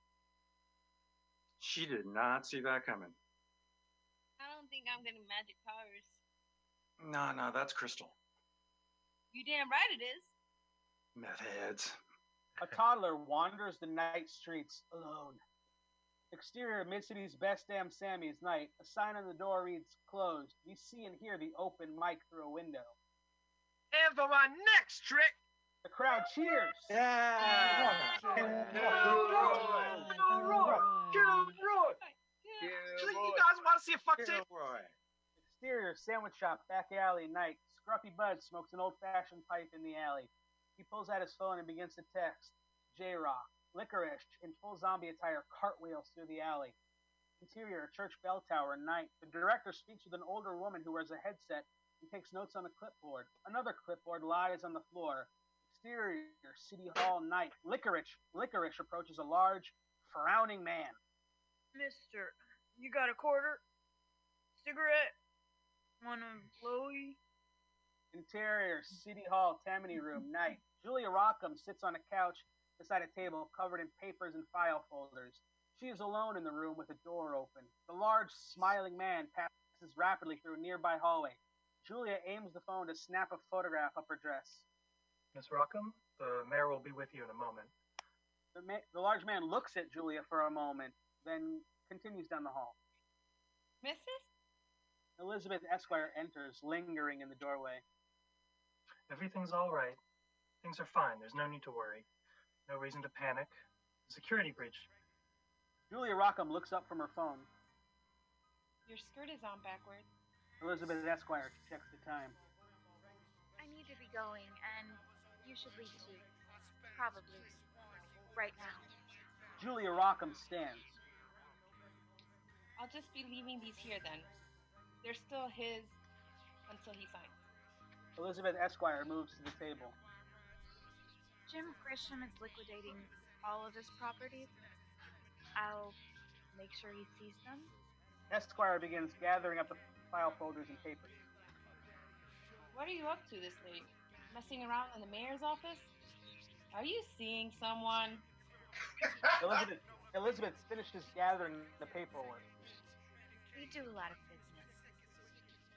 She did not see that coming. I don't think I'm getting magic powers. No, no, that's Crystal. You damn right it is. Meth heads. A toddler wanders the night streets alone. Exterior Mid City's best damn Sammy's night. A sign on the door reads closed. We see and hear the open mic through a window. And for my next trick. The crowd cheers. Yeah. You guys want to see a fuck tape? Exterior sandwich shop, back alley, night. Scruffy Bud smokes an old fashioned pipe in the alley. He pulls out his phone and begins to text. J Rock. Licorice in full zombie attire cartwheels through the alley. Interior church bell tower, night. The director speaks with an older woman who wears a headset and takes notes on a clipboard. Another clipboard lies on the floor. Exterior city hall, night. Licorice. Licorice approaches a large, frowning man. Mister, you got a quarter? Cigarette? Wanna blowy? Interior, City Hall, Tammany Room, night. Julia Rockham sits on a couch beside a table covered in papers and file folders. She is alone in the room with a door open. The large, smiling man passes rapidly through a nearby hallway. Julia aims the phone to snap a photograph up her dress. Miss Rockham, the mayor will be with you in a moment. The, ma- the large man looks at Julia for a moment, then continues down the hall. Mrs.? Elizabeth Esquire enters, lingering in the doorway. Everything's all right. Things are fine. There's no need to worry. No reason to panic. Security breach. Julia Rockham looks up from her phone. Your skirt is on backwards. Elizabeth Esquire checks the time. I need to be going, and you should leave too. Probably. Right now. Julia Rockham stands. I'll just be leaving these here then. They're still his until he signs. Elizabeth Esquire moves to the table. Jim Grisham is liquidating all of his properties. I'll make sure he sees them. Esquire begins gathering up the file folders and papers. What are you up to this late? Messing around in the mayor's office? Are you seeing someone? Elizabeth, Elizabeth finishes gathering the paperwork. We do a lot of business.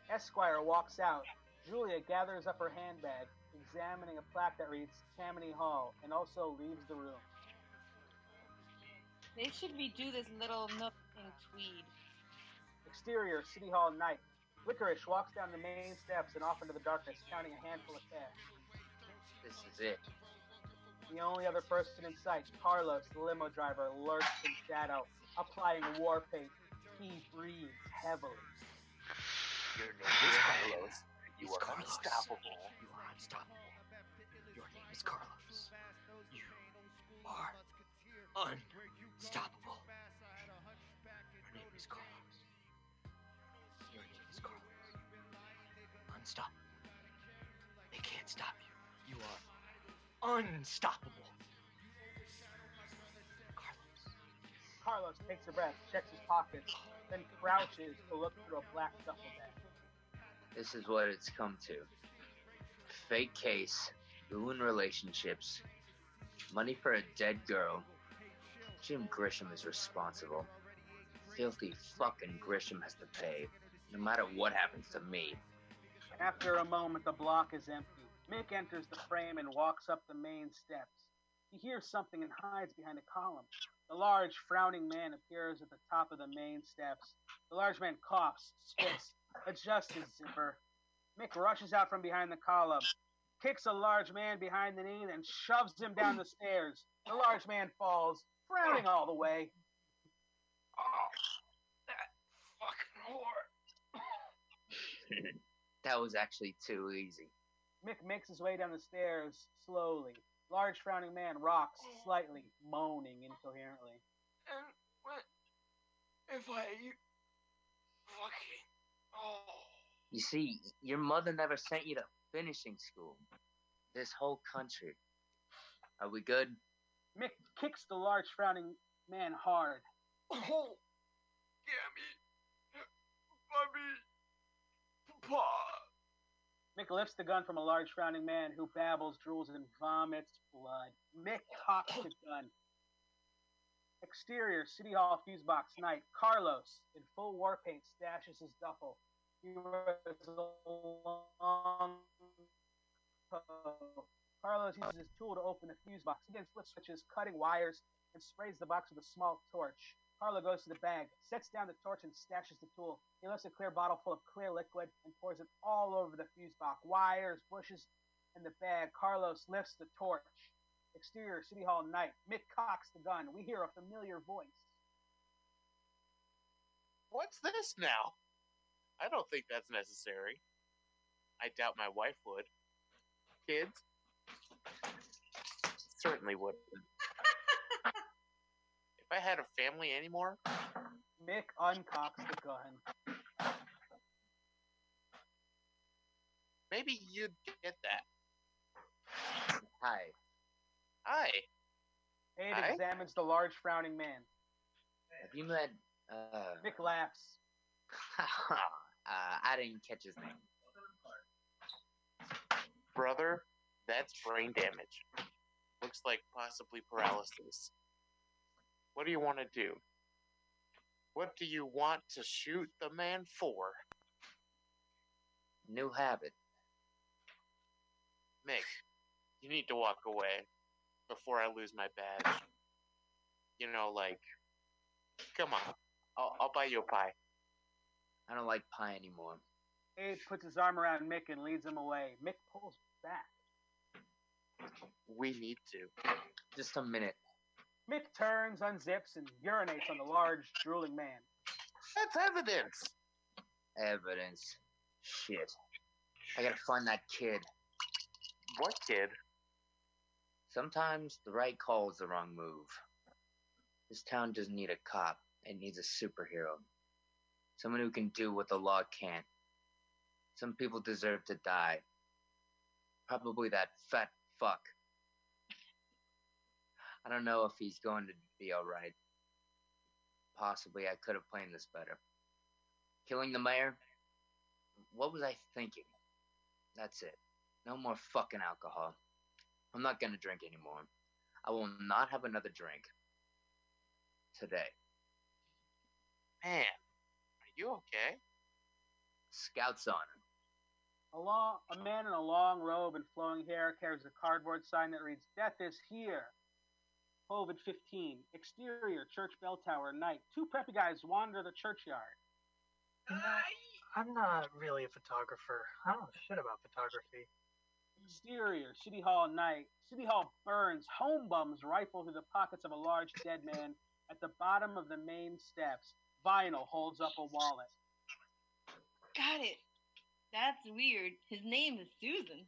Esquire walks out. Julia gathers up her handbag, examining a plaque that reads Tammany Hall, and also leaves the room. They should redo this little nook in Tweed. Exterior, City Hall night. Licorice walks down the main steps and off into the darkness, counting a handful of cash. This is it. The only other person in sight, Carlos, the limo driver, lurks in shadow, applying war paint. He breathes heavily. Your name is Carlos. You are unstoppable. You are unstoppable. Your name is Carlos. You are unstoppable. Your name is Carlos. Your name is Carlos. Unstoppable. They can't stop you. You are unstoppable. Carlos takes a breath, checks his pockets, then crouches to look through a black duffel bag. This is what it's come to. Fake case, ruined relationships, money for a dead girl. Jim Grisham is responsible. Filthy fucking Grisham has to pay, no matter what happens to me. After a moment, the block is empty. Mick enters the frame and walks up the main steps. He hears something and hides behind a column. The large, frowning man appears at the top of the main steps. The large man coughs, spits, adjusts his zipper. Mick rushes out from behind the column, kicks a large man behind the knee, and shoves him down the stairs. The large man falls, frowning all the way. Oh, that fucking whore. that was actually too easy. Mick makes his way down the stairs slowly. Large frowning man rocks slightly, moaning incoherently. And what if I fucking oh You see, your mother never sent you to finishing school. This whole country. Are we good? Mick kicks the large frowning man hard. oh damn it, Bobby, Pa. Mick lifts the gun from a large frowning man who babbles, drools, and vomits blood. Mick cocks the gun. Exterior, City Hall fuse box night. Carlos, in full war paint, stashes his duffel. Long. Carlos uses his tool to open the fuse box. He then flip switches, cutting wires, and sprays the box with a small torch. Carlo goes to the bag, sets down the torch, and stashes the tool. He lifts a clear bottle full of clear liquid and pours it all over the fuse box. Wires, bushes, and the bag. Carlos lifts the torch. Exterior, City Hall night. Mick cocks the gun. We hear a familiar voice. What's this now? I don't think that's necessary. I doubt my wife would. Kids? Certainly wouldn't. if I had a family anymore, Mick uncocks the gun. maybe you'd get that. Hi. Hi. Abe Aye? examines the large frowning man. Have you met, uh, Mick laughs. uh, I didn't catch his name. Brother, that's brain damage. Looks like possibly paralysis. What do you want to do? What do you want to shoot the man for? New habit. Mick, you need to walk away before I lose my badge. You know, like, come on, I'll, I'll buy you a pie. I don't like pie anymore. Abe puts his arm around Mick and leads him away. Mick pulls back. We need to. Just a minute. Mick turns, unzips, and urinates on the large, drooling man. That's evidence. Evidence. Shit. I gotta find that kid. What kid? Sometimes the right call is the wrong move. This town doesn't need a cop, it needs a superhero. Someone who can do what the law can't. Some people deserve to die. Probably that fat fuck. I don't know if he's going to be alright. Possibly I could have planned this better. Killing the mayor? What was I thinking? That's it. No more fucking alcohol. I'm not gonna drink anymore. I will not have another drink. Today. Man, you okay? Scouts honor. A, long, a man in a long robe and flowing hair carries a cardboard sign that reads, Death is here. COVID 15. Exterior, church bell tower, night. Two preppy guys wander the churchyard. You know, I'm not really a photographer. I don't know shit about photography. Exterior, City Hall, night. City Hall burns. Home bums rifle through the pockets of a large dead man at the bottom of the main steps. Vinyl holds up a wallet. Got it. That's weird. His name is Susan.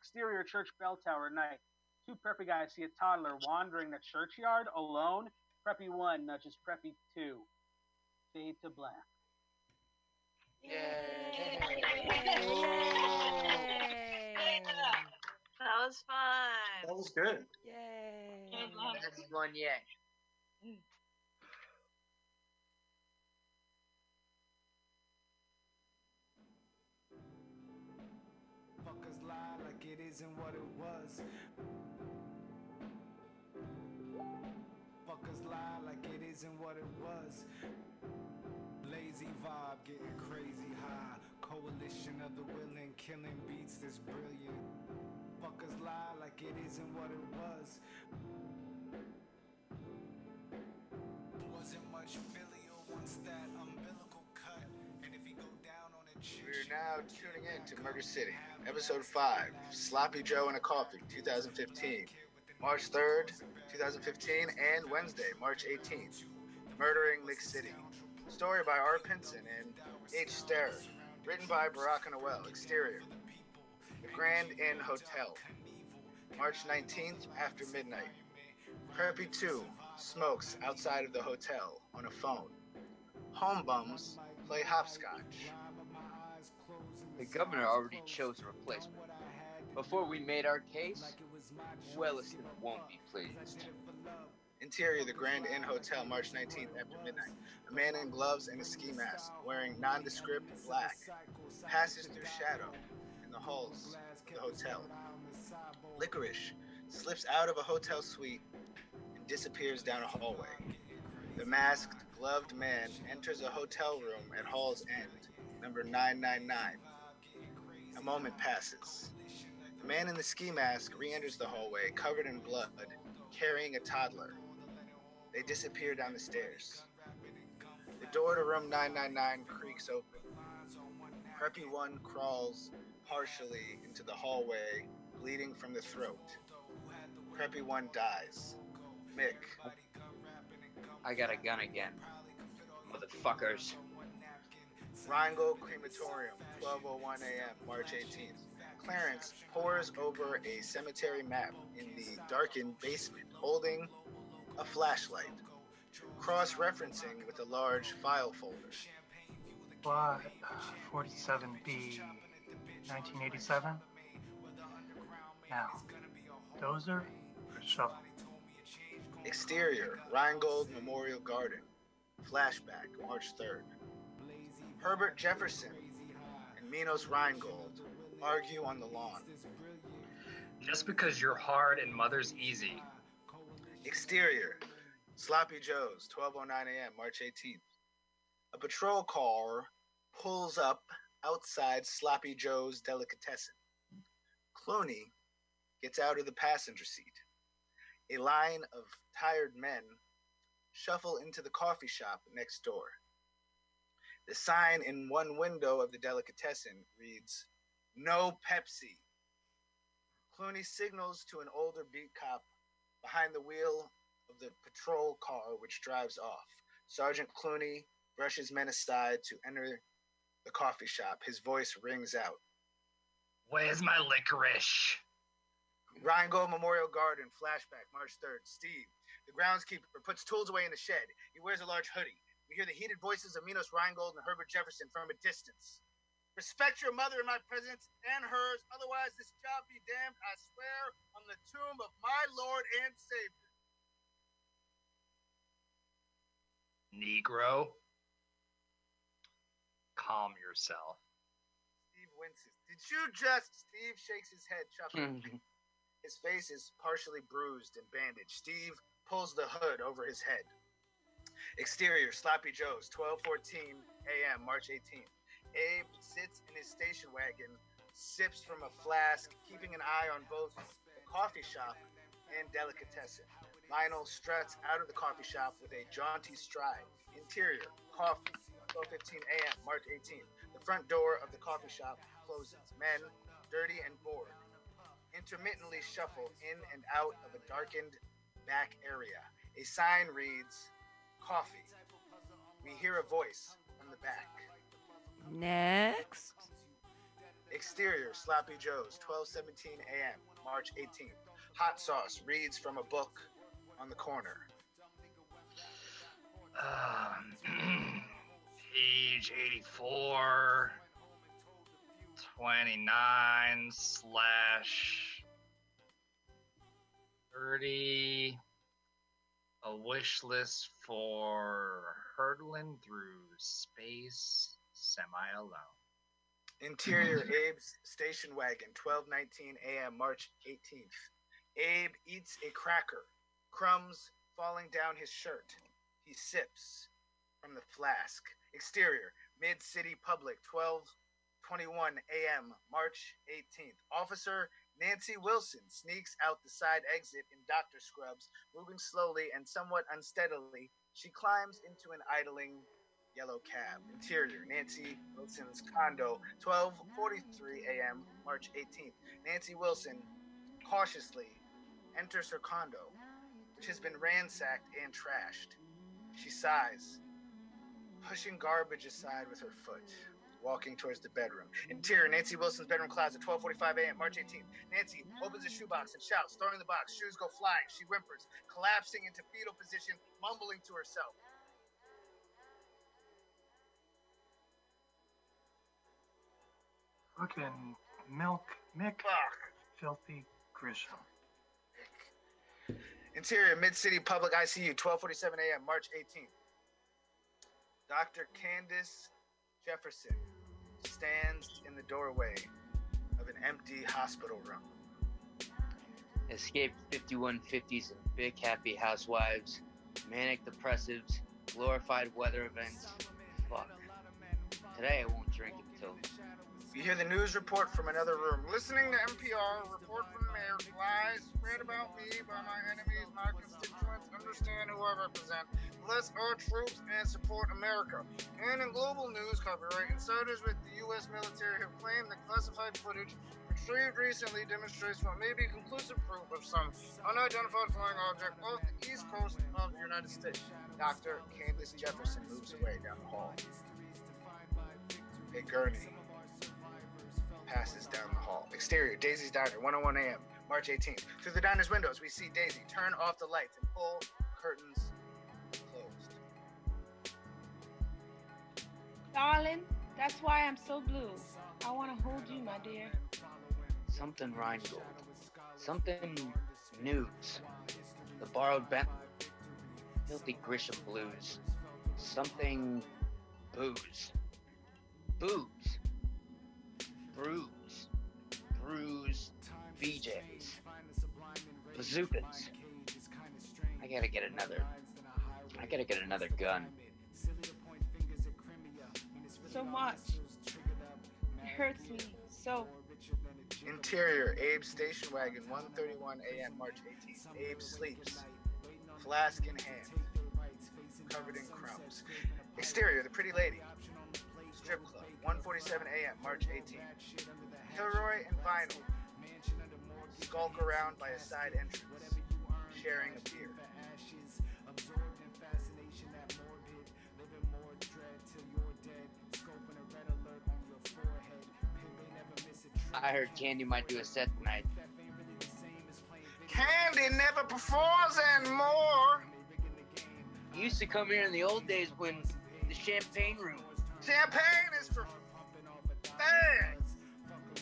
Exterior church bell tower night. Two preppy guys see a toddler wandering the churchyard alone. Preppy one nudges Preppy two. Fade to black. Yay! That was fun. That was good. Yay. That's one yet. Mm. Isn't what it was. Fuckers lie like it isn't what it was. Lazy vibe, getting crazy high. Coalition of the willing, killing beats that's brilliant. Fuckers lie like it isn't what it was. Wasn't much filial once that umbilical now tuning in to Murder City, Episode 5, Sloppy Joe and a Coffee, 2015. March 3rd, 2015, and Wednesday, March 18th. Murdering Mix City. Story by R. Pinson and H. Starr. Written by Barack Noel. Exterior. The Grand Inn Hotel. March 19th, after midnight. Preppy 2 smokes outside of the hotel on a phone. Home bums play hopscotch. The governor already chose a replacement. Before we made our case, Welliston won't be pleased. Interior, the Grand Inn Hotel, March 19th after midnight. A man in gloves and a ski mask, wearing nondescript black, passes through shadow in the halls of the hotel. Licorice slips out of a hotel suite and disappears down a hallway. The masked, gloved man enters a hotel room at Hall's End, number 999. A moment passes. The man in the ski mask re enters the hallway, covered in blood, carrying a toddler. They disappear down the stairs. The door to room 999 creaks open. Preppy 1 crawls partially into the hallway, bleeding from the throat. Preppy 1 dies. Mick. I got a gun again. Motherfuckers. Rheingold Crematorium, 12:01 a.m., March 18th. Clarence pores over a cemetery map in the darkened basement, holding a flashlight, cross-referencing with a large file folder. What? 47B, 1987? Now, dozer or shovel? Exterior, Rheingold Memorial Garden. Flashback, March 3rd. Herbert Jefferson and Minos Rheingold argue on the lawn. Just because you're hard and mother's easy. Exterior, Sloppy Joe's, 12:09 a.m., March 18th. A patrol car pulls up outside Sloppy Joe's delicatessen. Clooney gets out of the passenger seat. A line of tired men shuffle into the coffee shop next door. The sign in one window of the delicatessen reads, No Pepsi. Clooney signals to an older beat cop behind the wheel of the patrol car which drives off. Sergeant Clooney brushes men aside to enter the coffee shop. His voice rings out. Where's my licorice? Rheingold Memorial Garden, flashback, March 3rd. Steve, the groundskeeper, puts tools away in the shed. He wears a large hoodie. We hear the heated voices of Minos Rheingold and Herbert Jefferson from a distance. Respect your mother in my presence and hers, otherwise this job be damned, I swear, on the tomb of my Lord and Savior. Negro. Calm yourself. Steve winces. Did you just? Steve shakes his head, chuckling. Mm-hmm. his face is partially bruised and bandaged. Steve pulls the hood over his head. Exterior, Sloppy Joe's, 12:14 a.m., March 18th. Abe sits in his station wagon, sips from a flask, keeping an eye on both the coffee shop and delicatessen. Lionel struts out of the coffee shop with a jaunty stride. Interior, coffee, 12:15 a.m., March 18th. The front door of the coffee shop closes. Men, dirty and bored, intermittently shuffle in and out of a darkened back area. A sign reads, "Coffee." We hear a voice from the back. Next. Exterior, Sloppy Joe's, 12:17 a.m., March 18th. Hot sauce reads from a book on the corner. Um, page 84, 29 slash 30. A wish list for hurtling through space semi alone. Interior, Abe's station wagon, 12:19 a.m., March 18th. Abe eats a cracker, crumbs falling down his shirt. He sips from the flask. Exterior, Mid City Public, 12:21 a.m., March 18th. Officer Nancy Wilson sneaks out the side exit in doctor scrubs, moving slowly and somewhat unsteadily. She climbs into an idling yellow cab. Interior, Nancy Wilson's condo, 12:43 a.m., March 18th. Nancy Wilson cautiously enters her condo, which has been ransacked and trashed. She sighs, pushing garbage aside with her foot, walking towards the bedroom. Interior, Nancy Wilson's bedroom closet, 12:45 a.m., March 18th. Nancy opens a shoebox and shouts, throwing the box. Shoes go flying. She whimpers, collapsing into fetal position, mumbling to herself. Fucking milk, Mick, filthy Grisham. Interior, Mid City Public ICU, 12:47 a.m., March 18th. Dr. Candace Jefferson stands in the doorway of an empty hospital room. Escaped 5150s and big happy housewives, manic depressives, glorified weather events. Fuck. Today I won't drink until. You hear the news report from another room. Listening to NPR, report from the mayor, lies spread about me by my enemies, my constituents, understand who I represent. Bless our troops and support America. And in global news, copyright insiders with the U.S. military have claimed that classified footage retrieved recently demonstrates what may be conclusive proof of some unidentified flying object off the east coast of the United States. Dr. Candace Jefferson moves away down the hall. A gurney passes down the hall. Exterior, Daisy's Diner, 101 a.m., March 18th. Through the diner's windows, we see Daisy turn off the lights and pull curtains closed. Darling, that's why I'm so blue. I want to hold you, my dear. Something Rheingold. Something news. The borrowed Bentley. Filthy Grisham blues. Something booze. Booze. Brews. Brews. BJs. Bazookas. I gotta get another. I gotta get another gun. So much. It hurts me so. Interior, Abe station wagon, 1:31 a.m. March 18th. Abe sleeps, flask in hand, covered in crumbs. Exterior, the pretty lady, strip club, 1:47 a.m. March 18th. Kilroy and Vinyl skulk around by a side entrance, sharing a beer. I heard Candy might do a set tonight. Candy never performs anymore. He used to come here in the old days when the champagne room. Champagne is for fags. A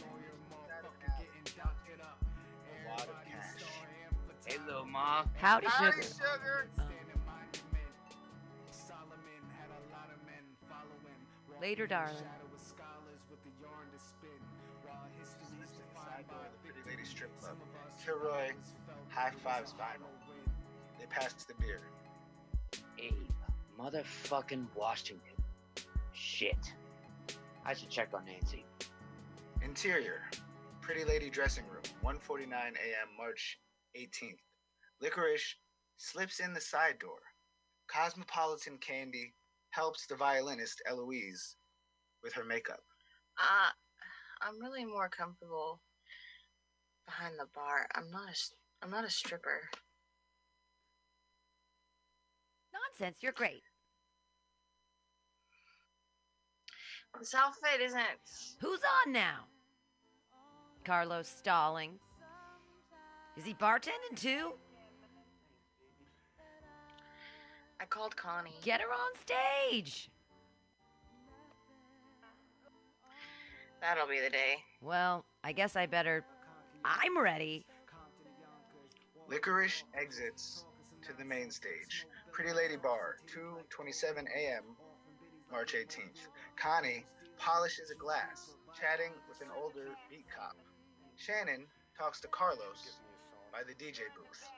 lot of cash. Hey, little ma. Howdy, Howdy, sugar. sugar. Later, darling. Side door of the Pretty Lady Strip Club. Kilroy high fives Vinyl. They pass the beer. Abe, motherfucking Washington. Shit. I should check on Nancy. Interior, Pretty Lady Dressing Room, 1:49 a.m. March 18th. Licorice slips in the side door. Cosmopolitan Candy helps the violinist Eloise with her makeup. Uh, I'm really more comfortable behind the bar. I'm not a, s- I'm not a stripper. Nonsense, you're great. This outfit isn't. Who's on now? Carlos stalling. Is he bartending too? I called Connie. Get her on stage. That'll be the day. Well, I guess I better. I'm ready. Licorice exits to the main stage. Pretty Lady Bar, 2:27 a.m. March 18th. Connie polishes a glass, chatting with an older beat cop. Shannon talks to Carlos by the DJ booth.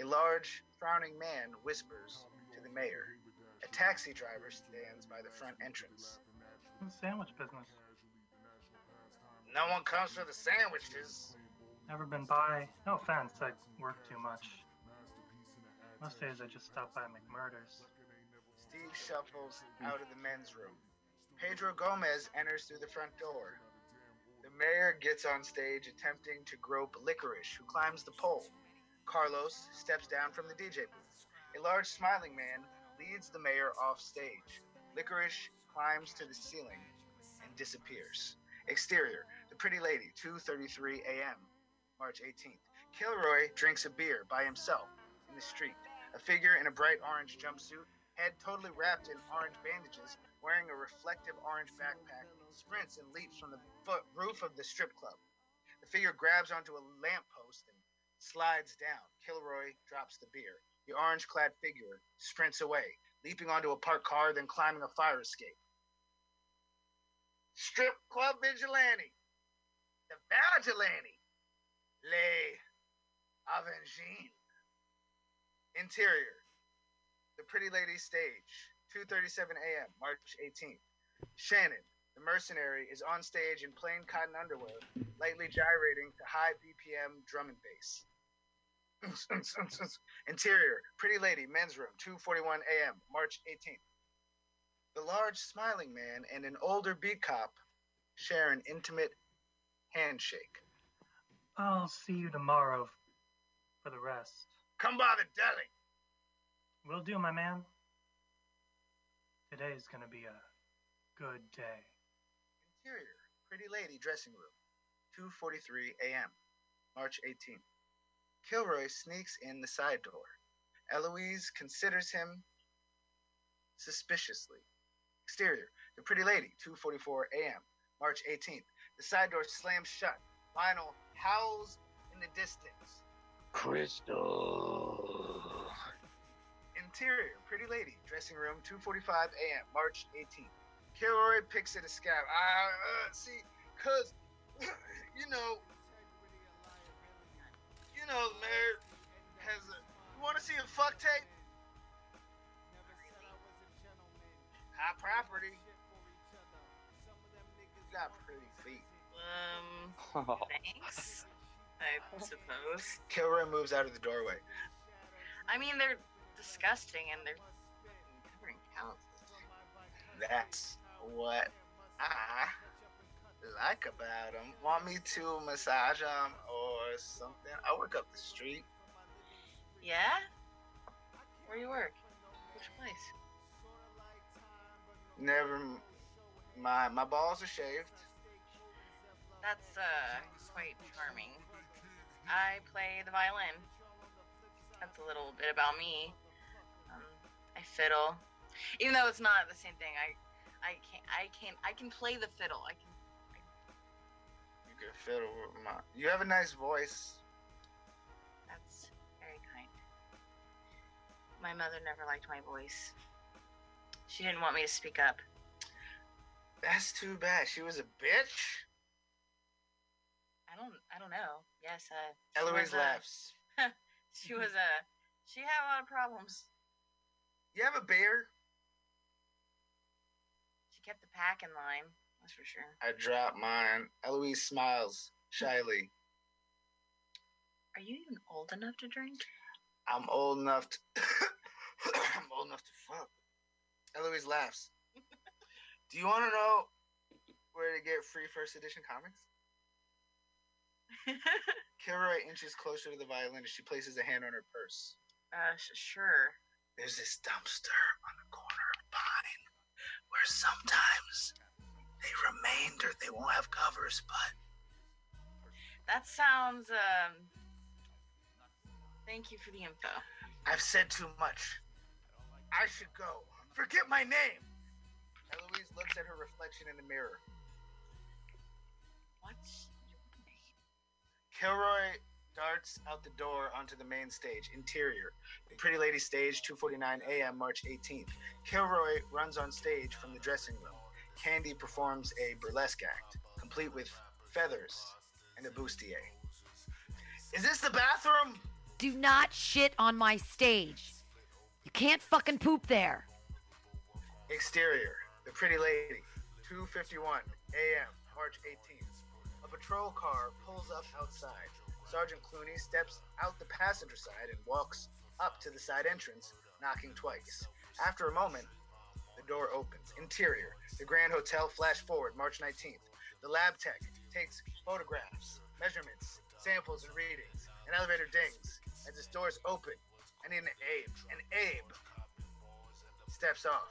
A large, frowning man whispers to the mayor. A taxi driver stands by the front entrance. Sandwich business. No one comes for the sandwiches. Never been by. No offense, I work too much. Most days I just stop by McMurder's. Steve shuffles out of the men's room. Pedro Gomez enters through the front door. The mayor gets on stage attempting to grope Licorice, who climbs the pole. Carlos steps down from the DJ booth. A large smiling man leads the mayor off stage. Licorice climbs to the ceiling and disappears. Exterior, the pretty lady, 2:33 a.m. March 18th. Kilroy drinks a beer by himself in the street. A figure in a bright orange jumpsuit, head totally wrapped in orange bandages, wearing a reflective orange backpack, sprints and leaps from the foot roof of the strip club. The figure grabs onto a lamppost and slides down. Kilroy drops the beer. The orange clad figure sprints away, leaping onto a parked car, then climbing a fire escape. Strip club vigilante. The vigilante. Les Avengines. Interior. The Pretty Lady stage. 2:37 a.m. March 18th. Shannon, the mercenary, is on stage in plain cotton underwear, lightly gyrating to high BPM drum and bass. Interior, Pretty Lady, men's room, 2:41 a.m. March 18th. The large smiling man and an older beat cop share an intimate handshake. I'll see you tomorrow for the rest. Come by the deli. Will do, my man. Today's gonna be a good day. Interior, Pretty Lady dressing room, 2:43 a.m. March 18th. Kilroy sneaks in the side door. Eloise considers him suspiciously. Exterior, the Pretty Lady, 2:44 a.m. March 18th. The side door slams shut. Lionel howls in the distance. Crystal. Interior, Pretty Lady, dressing room, 2:45 a.m. March 18th. Kilroy picks at a scab. Ah, uh, see, cause you know, you know, the mayor has a. You want to see a fuck tape? High property. You got pretty feet. Um, thanks. I suppose. Kilroy moves out of the doorway. I mean, they're disgusting and they're covering counts. That's what I like about them. Want me to massage them or something? I work up the street. Yeah? Where you work? Which place? Never. My my balls are shaved. That's uh quite charming. I play the violin. That's a little bit about me. I fiddle, even though it's not the same thing. I, I can I can I can play the fiddle. I can. You can fiddle with my. You have a nice voice. That's very kind. My mother never liked my voice. She didn't want me to speak up. That's too bad. She was a bitch. I don't I don't know. Yes, uh. Eloise a- laughs. she was a. She had a lot of problems. You have a beer? She kept the pack in line. That's for sure. I dropped mine. Eloise smiles shyly. Are you even old enough to drink? I'm old enough to. I'm old enough to fuck. Eloise laughs. Do you want to know where to get free first edition comics? Kilroy inches closer to the violin as she places a hand on her purse. Uh, sh- sure. There's this dumpster on the corner of Pine where sometimes they remained or they won't have covers, but That sounds um. Thank you for the info. I've said too much. I should go. Forget my name. Eloise looks at her reflection in the mirror. What's your name? Kilroy darts out the door onto the main stage, interior. The Pretty Lady stage, 2:49 a.m., March 18th. Kilroy runs on stage from the dressing room. Candy performs a burlesque act, complete with feathers and a bustier. Is this the bathroom? Do not shit on my stage. You can't fucking poop there. Exterior, The Pretty Lady, 2:51 a.m., March 18th. A patrol car pulls up outside. Sergeant Clooney steps out the passenger side and walks up to the side entrance, knocking twice. After a moment, the door opens. Interior, the Grand Hotel. Flash forward, March 19th. The lab tech takes photographs, measurements, samples, and readings. An elevator dings as its doors open. Need an Abe. And Abe steps off.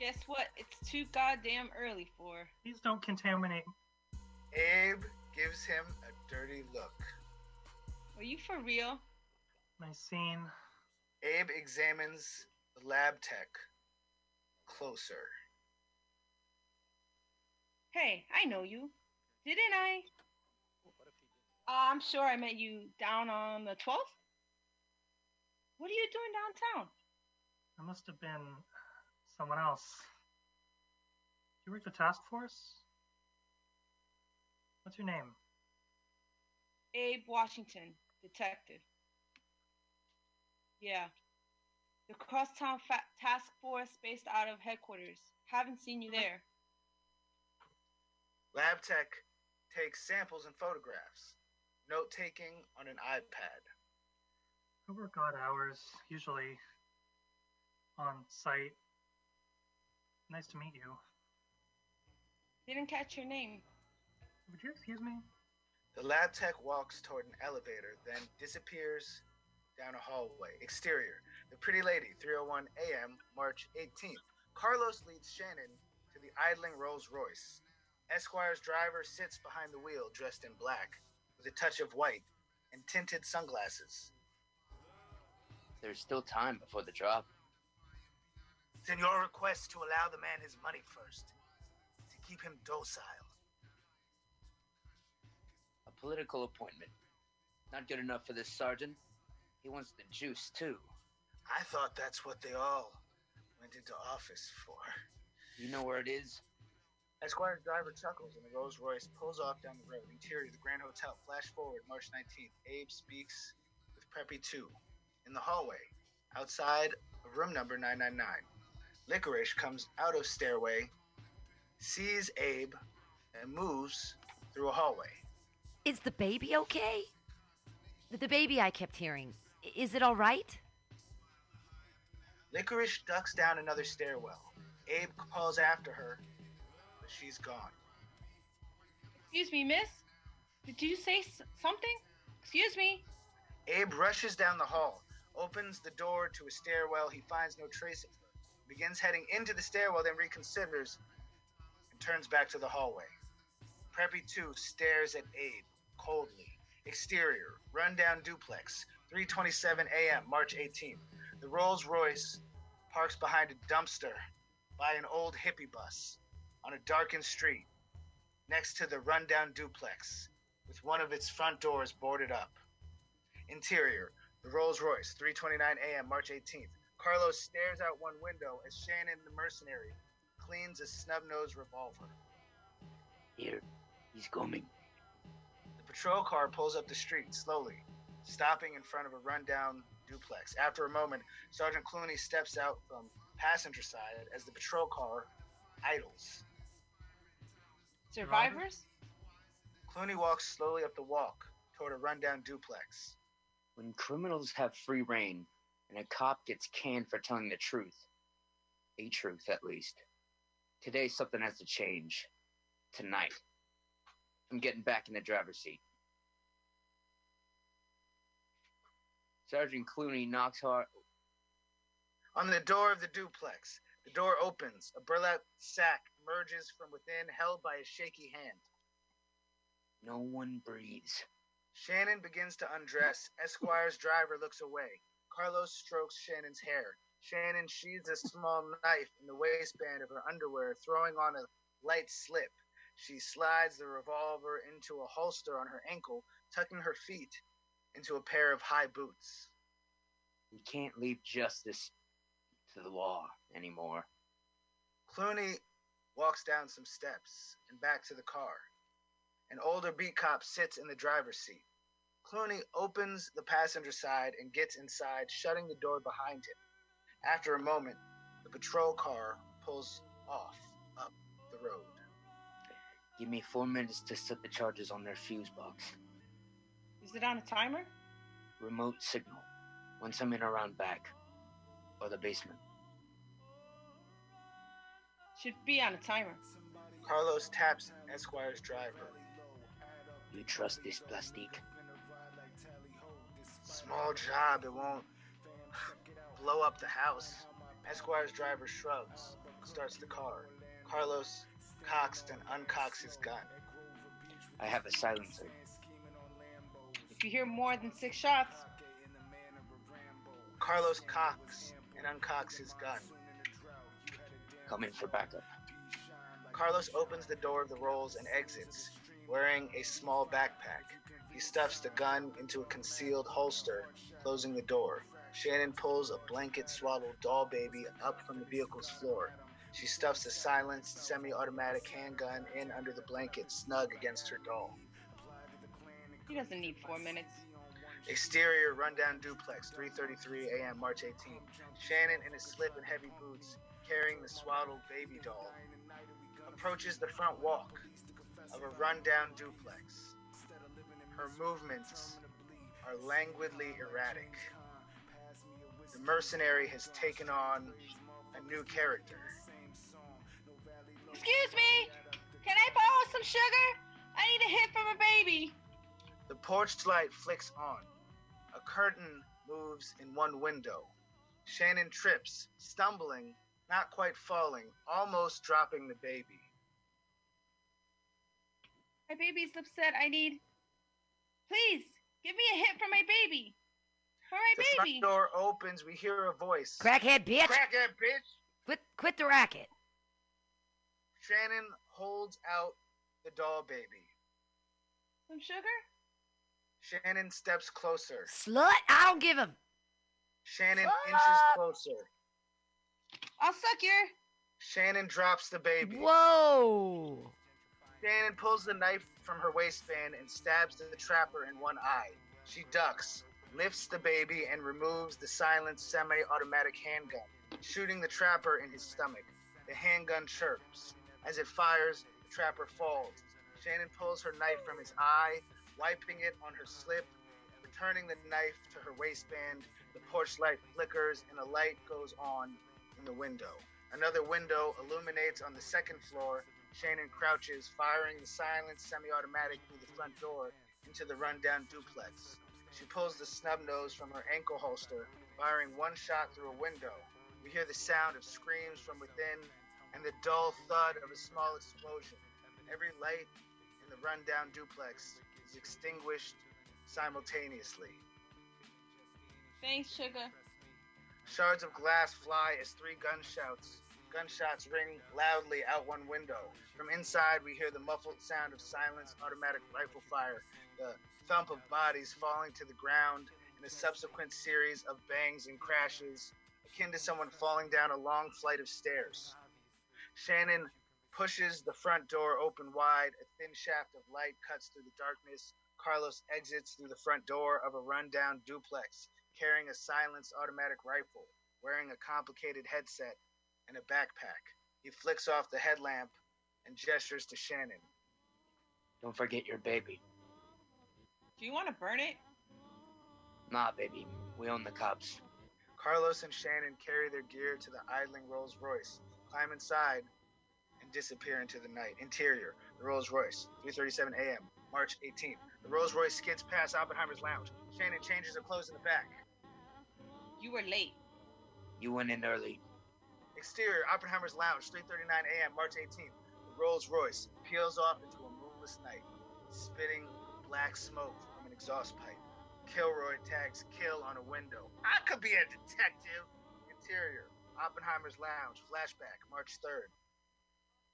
Guess what? It's too goddamn early for. Please don't contaminate. Abe gives him a dirty look. Are you for real? My scene. Abe examines the lab tech closer. Hey, I know you. Didn't I? Uh, I'm sure I met you down on the 12th. What are you doing downtown? I must have been someone else. You work the task force? What's your name? Abe Washington, detective. Yeah. The crosstown fa- task force based out of headquarters. Haven't seen you there. Lab tech takes samples and photographs. Note taking on an iPad. I work odd hours, usually on site. Nice to meet you. Didn't catch your name. Would you excuse me? The lab tech walks toward an elevator, then disappears down a hallway. Exterior. The Pretty Lady, 3:01 a.m., March 18th. Carlos leads Shannon to the idling Rolls Royce. Esquire's driver sits behind the wheel, dressed in black, with a touch of white and tinted sunglasses. There's still time before the drop. In your request to allow the man his money first, to keep him docile. A political appointment. Not good enough for this sergeant. He wants the juice, too. I thought that's what they all went into office for. You know where it is? Esquire's driver chuckles and the Rolls Royce pulls off down the road. Interior, of the Grand Hotel. Flash forward, March 19th. Abe speaks with Preppy 2. In the hallway, outside of room number 999. Licorice comes out of stairway, sees Abe, and moves through a hallway. Is the baby okay? The, the baby I kept hearing. Is it all right? Licorice ducks down another stairwell. Abe calls after her, but she's gone. Excuse me, miss. Did you say s- something? Excuse me. Abe rushes down the hall, opens the door to a stairwell. He finds no trace of her. Begins heading into the stairwell, then reconsiders and turns back to the hallway. Preppy 2 stares at Abe coldly. Exterior, rundown duplex, 3:27 a.m., March 18th. The Rolls Royce parks behind a dumpster by an old hippie bus on a darkened street next to the rundown duplex with one of its front doors boarded up. Interior, the Rolls Royce, 3:29 a.m., March 18th. Carlos stares out one window as Shannon, the mercenary, cleans a snub-nosed revolver. Here, he's coming. The patrol car pulls up the street slowly, stopping in front of a rundown duplex. After a moment, Sergeant Clooney steps out from passenger side as the patrol car idles. Survivors? Clooney walks slowly up the walk toward a rundown duplex. When criminals have free reign and a cop gets canned for telling the truth, a truth at least, today something has to change. Tonight. I'm getting back in the driver's seat. Sergeant Clooney knocks hard. On the door of the duplex, the door opens. A burlap sack emerges from within, held by a shaky hand. No one breathes. Shannon begins to undress. Esquire's driver looks away. Carlos strokes Shannon's hair. Shannon sheathes a small knife in the waistband of her underwear, throwing on a light slip. She slides the revolver into a holster on her ankle, tucking her feet into a pair of high boots. We can't leave justice to the law anymore. Clooney walks down some steps and back to the car. An older beat cop sits in the driver's seat. Clooney opens the passenger side and gets inside, shutting the door behind him. After a moment, the patrol car pulls off up the road. Give me four minutes to set the charges on their fuse box. Is it on a timer? Remote signal. Once I'm in around back. Or the basement. Should be on a timer. Carlos taps Esquire's driver. You trust this plastique? Small job, it won't blow up the house. Esquire's driver shrugs, starts the car. Carlos cocks and uncocks his gun. I have a silencer. If you hear more than six shots, Carlos cocks and uncocks his gun. Come in for backup. Carlos opens the door of the rolls and exits, wearing a small backpack. He stuffs the gun into a concealed holster, closing the door. Shannon pulls a blanket swaddled doll baby up from the vehicle's floor. She stuffs a silenced semi automatic handgun in under the blanket, snug against her doll. he doesn't need four minutes. Exterior rundown duplex, 3:33 a.m. March 18. Shannon in his slip and heavy boots, carrying the swaddled baby doll, approaches the front walk of a rundown duplex. Her movements are languidly erratic. The mercenary has taken on a new character. Excuse me! Can I borrow some sugar? I need a hit from a baby. The porch light flicks on. A curtain moves in one window. Shannon trips, stumbling, not quite falling, almost dropping the baby. My baby's upset. I need. Please, give me a hit for my baby. For my The baby. front door opens. We hear a voice. Crackhead bitch! Crackhead bitch! Quit, quit the racket. Shannon holds out the doll baby. Some sugar? Shannon steps closer. Slut, I don't give him. Shannon Slut! inches closer. I'll suck your. Shannon drops the baby. Whoa! Shannon pulls the knife from her waistband and stabs the trapper in one eye. She ducks, lifts the baby and removes the silenced semi-automatic handgun, shooting the trapper in his stomach. The handgun chirps. As it fires, the trapper falls. Shannon pulls her knife from his eye, wiping it on her slip, returning the knife to her waistband. The porch light flickers and a light goes on in the window. Another window illuminates on the second floor. Shannon crouches, firing the silenced semi-automatic through the front door into the rundown duplex. She pulls the snub nose from her ankle holster, firing one shot through a window. We hear the sound of screams from within and the dull thud of a small explosion. Every light in the rundown duplex is extinguished simultaneously. Thanks, sugar. Shards of glass fly as three gunshots gunshots ring loudly out one window. From inside, we hear the muffled sound of silenced automatic rifle fire, the thump of bodies falling to the ground, and a subsequent series of bangs and crashes, akin to someone falling down a long flight of stairs. Shannon pushes the front door open wide. A thin shaft of light cuts through the darkness. Carlos exits through the front door of a rundown duplex, carrying a silenced automatic rifle, wearing a complicated headset and a backpack. He flicks off the headlamp and gestures to Shannon. Don't forget your baby. Do you want to burn it? Nah, baby. We own the cops. Carlos and Shannon carry their gear to the idling Rolls Royce, climb inside, and disappear into the night. Interior, the Rolls Royce, 3:37 a.m., March 18th. The Rolls Royce skids past Oppenheimer's lounge. Shannon changes her clothes in the back. You were late. You went in early. Exterior, Oppenheimer's lounge, 3:39 a.m., March 18th. The Rolls Royce peels off into a moonless night, spitting black smoke from an exhaust pipe. Kilroy tags kill on a window. I could be a detective. Interior, Oppenheimer's lounge, flashback, March 3rd.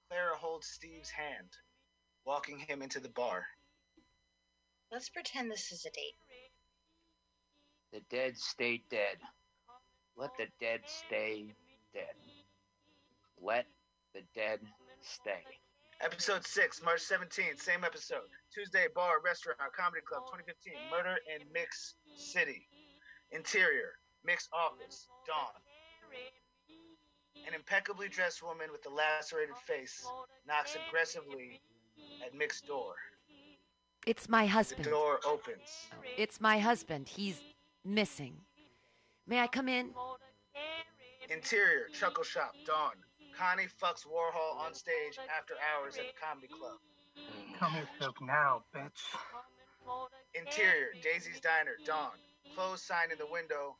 Clara holds Steve's hand, walking him into the bar. Let's pretend this is a date. The dead stay dead. Let the dead stay dead. Let the dead stay. Episode 6, March 17th, same episode. Tuesday, bar, restaurant, comedy club, 2015. Murder in Mid City. Interior, Mick's office, dawn. An impeccably dressed woman with a lacerated face knocks aggressively at Mick's door. It's my The husband. door opens. It's my husband. He's missing. May I come in? Interior, Chuckle Shop, dawn. Connie fucks Warhol on stage after hours at the comedy club. Come here, Silk, now, bitch. Interior, Daisy's Diner, dawn. Clothes sign in the window.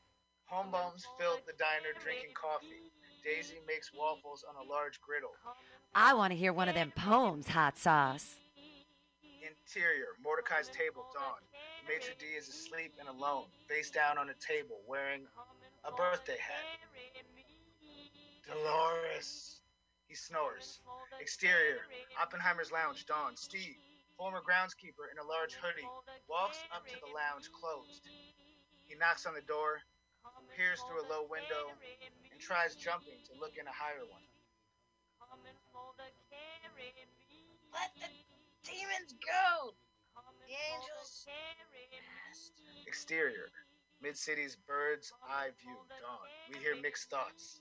Homebums filled the diner drinking coffee. Daisy makes waffles on a large griddle. I want to hear one of them poems, hot sauce. Interior, Mordecai's table, dawn. Maitre d' is asleep and alone, face down on a table, wearing a birthday hat. Dolores. He snores. Exterior, Oppenheimer's lounge, dawn. Steve, former groundskeeper in a large hoodie, walks up to the lounge closed. He knocks on the door, peers through a low window, and tries jumping to look in a higher one. Let the demons go. The angels. Exterior, Mid City's bird's eye view, dawn. We hear mixed thoughts.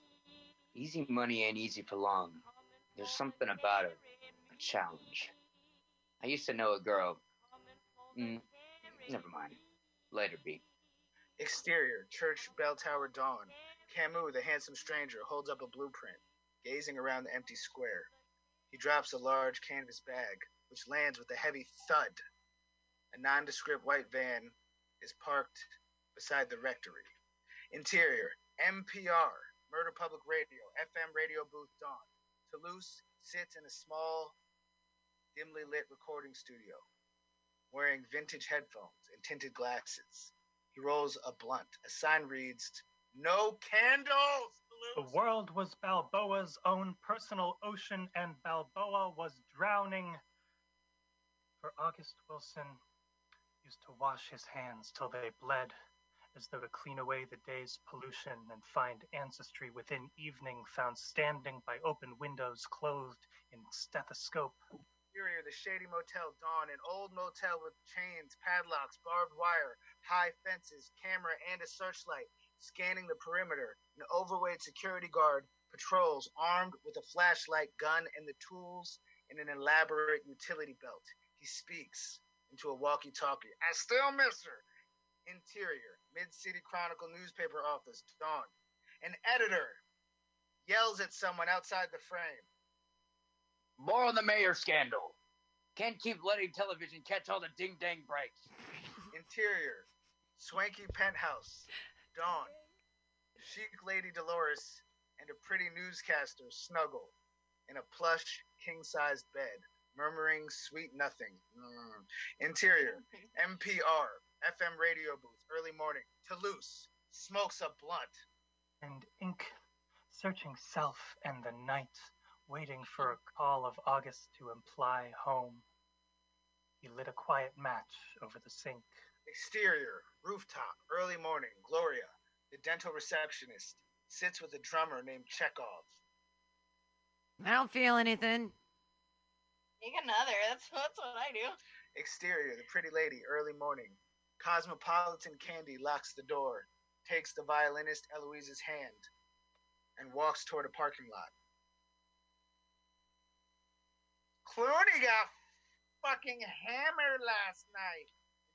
Easy money ain't easy for long. There's something about it. A challenge. I used to know a girl. Mm, never mind. Later, B. Exterior, church bell tower dawn. Camus, the handsome stranger, holds up a blueprint, gazing around the empty square. He drops a large canvas bag, which lands with a heavy thud. A nondescript white van is parked beside the rectory. Interior, NPR, Murder Public Radio, FM radio booth dawn. Toulouse sits in a small, dimly lit recording studio, wearing vintage headphones and tinted glasses. He rolls a blunt. A sign reads, No candles! The world was Balboa's own personal ocean, and Balboa was drowning. For August Wilson used to wash his hands till they bled, as though to clean away the day's pollution and find ancestry within evening found standing by open windows clothed in stethoscope. Interior, the shady motel Dawn, an old motel with chains, padlocks, barbed wire, high fences, camera, and a searchlight. Scanning the perimeter, an overweight security guard patrols, armed with a flashlight, gun, and the tools in an elaborate utility belt. He speaks into a walkie-talkie. I still miss her. Interior, Mid-City Chronicle newspaper office, Dawn. An editor yells at someone outside the frame. More on the mayor scandal. Can't keep letting television catch all the ding dang breaks. Interior, swanky penthouse, Dawn. Chic Lady Dolores and a pretty newscaster snuggle in a plush king-sized bed, murmuring sweet nothing. Mm. Interior, NPR, FM radio booth, early morning. Toulouse smokes a blunt. And ink searching self and the night, waiting for a call of August to imply home. He lit a quiet match over the sink. Exterior, rooftop, early morning. Gloria, the dental receptionist, sits with a drummer named Chekhov. I don't feel anything. Take another. That's that's what I do. Exterior, the pretty lady, early morning. Cosmopolitan Candy locks the door, takes the violinist Eloise's hand, and walks toward a parking lot. Clooney got fucking hammered last night.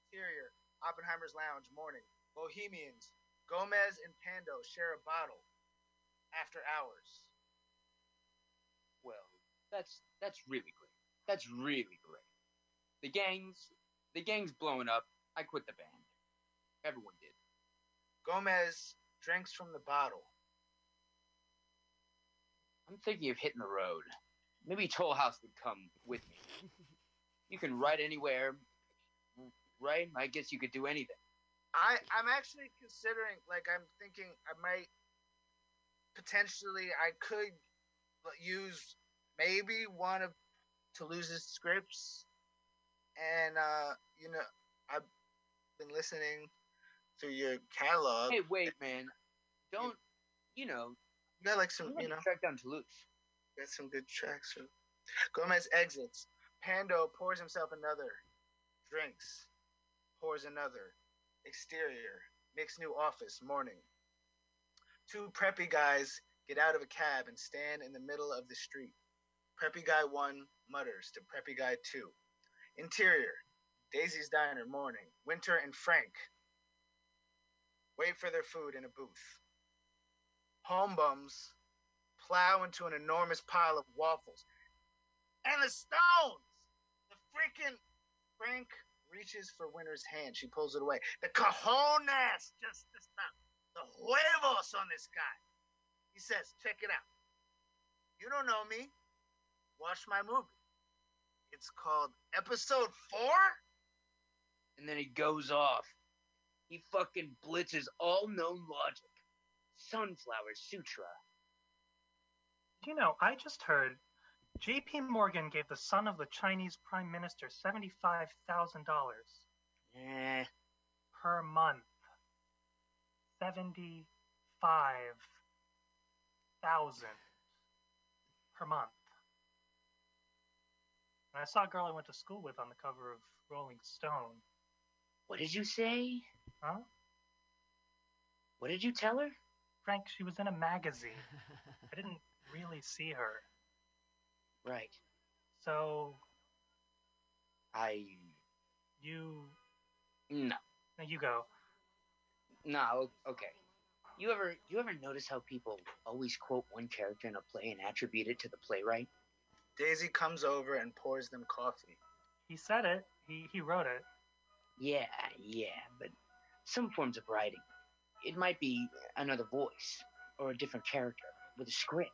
Interior, Oppenheimer's Lounge, morning. Bohemians, Gomez and Pando share a bottle after hours. Well, that's that's really great. That's really great. The gang's the gang's blowing up. I quit the band. Everyone did. Gomez drinks from the bottle. I'm thinking of hitting the road. Maybe Toulouse would come with me. You can ride anywhere, right? I guess you could do anything. I I'm actually considering like I'm thinking I might potentially I could use maybe one of Toulouse's scripts and uh you know I've been listening through your catalog. Hey, wait, man. Don't you know? You got like some, you know, track down Toulouse. got some good tracks. So. Gomez exits. Pando pours himself another. Drinks. Pours another. Exterior. Nick's new office. Morning. Two preppy guys get out of a cab and stand in the middle of the street. Preppy guy one mutters to preppy guy two. Interior. Daisy's Diner. Morning. Winter and Frank wait for their food in a booth. Home bums plow into an enormous pile of waffles. And the stones! The freaking Frank reaches for Winter's hand. She pulls it away. The cojones just this time. The huevos on this guy. He says, check it out. You don't know me. Watch my movie. It's called Episode 4? And then he goes off. He fucking blitzes all known logic. Sunflower Sutra. You know, I just heard J.P. Morgan gave the son of the Chinese Prime Minister seventy-five thousand dollars Eh, per month. Seventy-five thousand per month. And I saw a girl I went to school with on the cover of Rolling Stone. What did you say? Huh? What did you tell her? Frank, she was in a magazine. I didn't really see her. Right. So I you no. now you go. No, okay. You ever you ever notice how people always quote one character in a play and attribute it to the playwright? Daisy comes over and pours them coffee. He said it. He he wrote it. Yeah, yeah, but some forms of writing, it might be another voice or a different character with a script.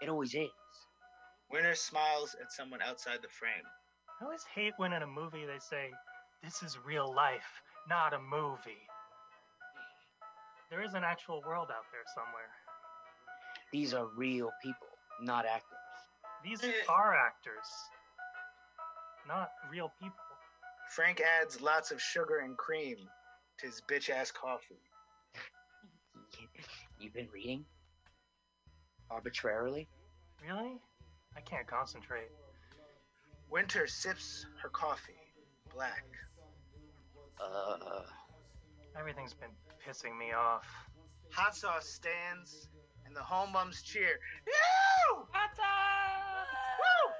It always is. Winter smiles at someone outside the frame. I always hate when in a movie they say, "This is real life, not a movie." There is an actual world out there somewhere. These are real people, not actors. These eh. are actors, not real people. Frank adds lots of sugar and cream to his bitch ass coffee. You've been reading? Arbitrarily? Really? I can't concentrate. Winter sips her coffee, black. Uh, Everything's been pissing me off. Hot sauce stands, and the home bums cheer. Ew! Hot sauce! Woo!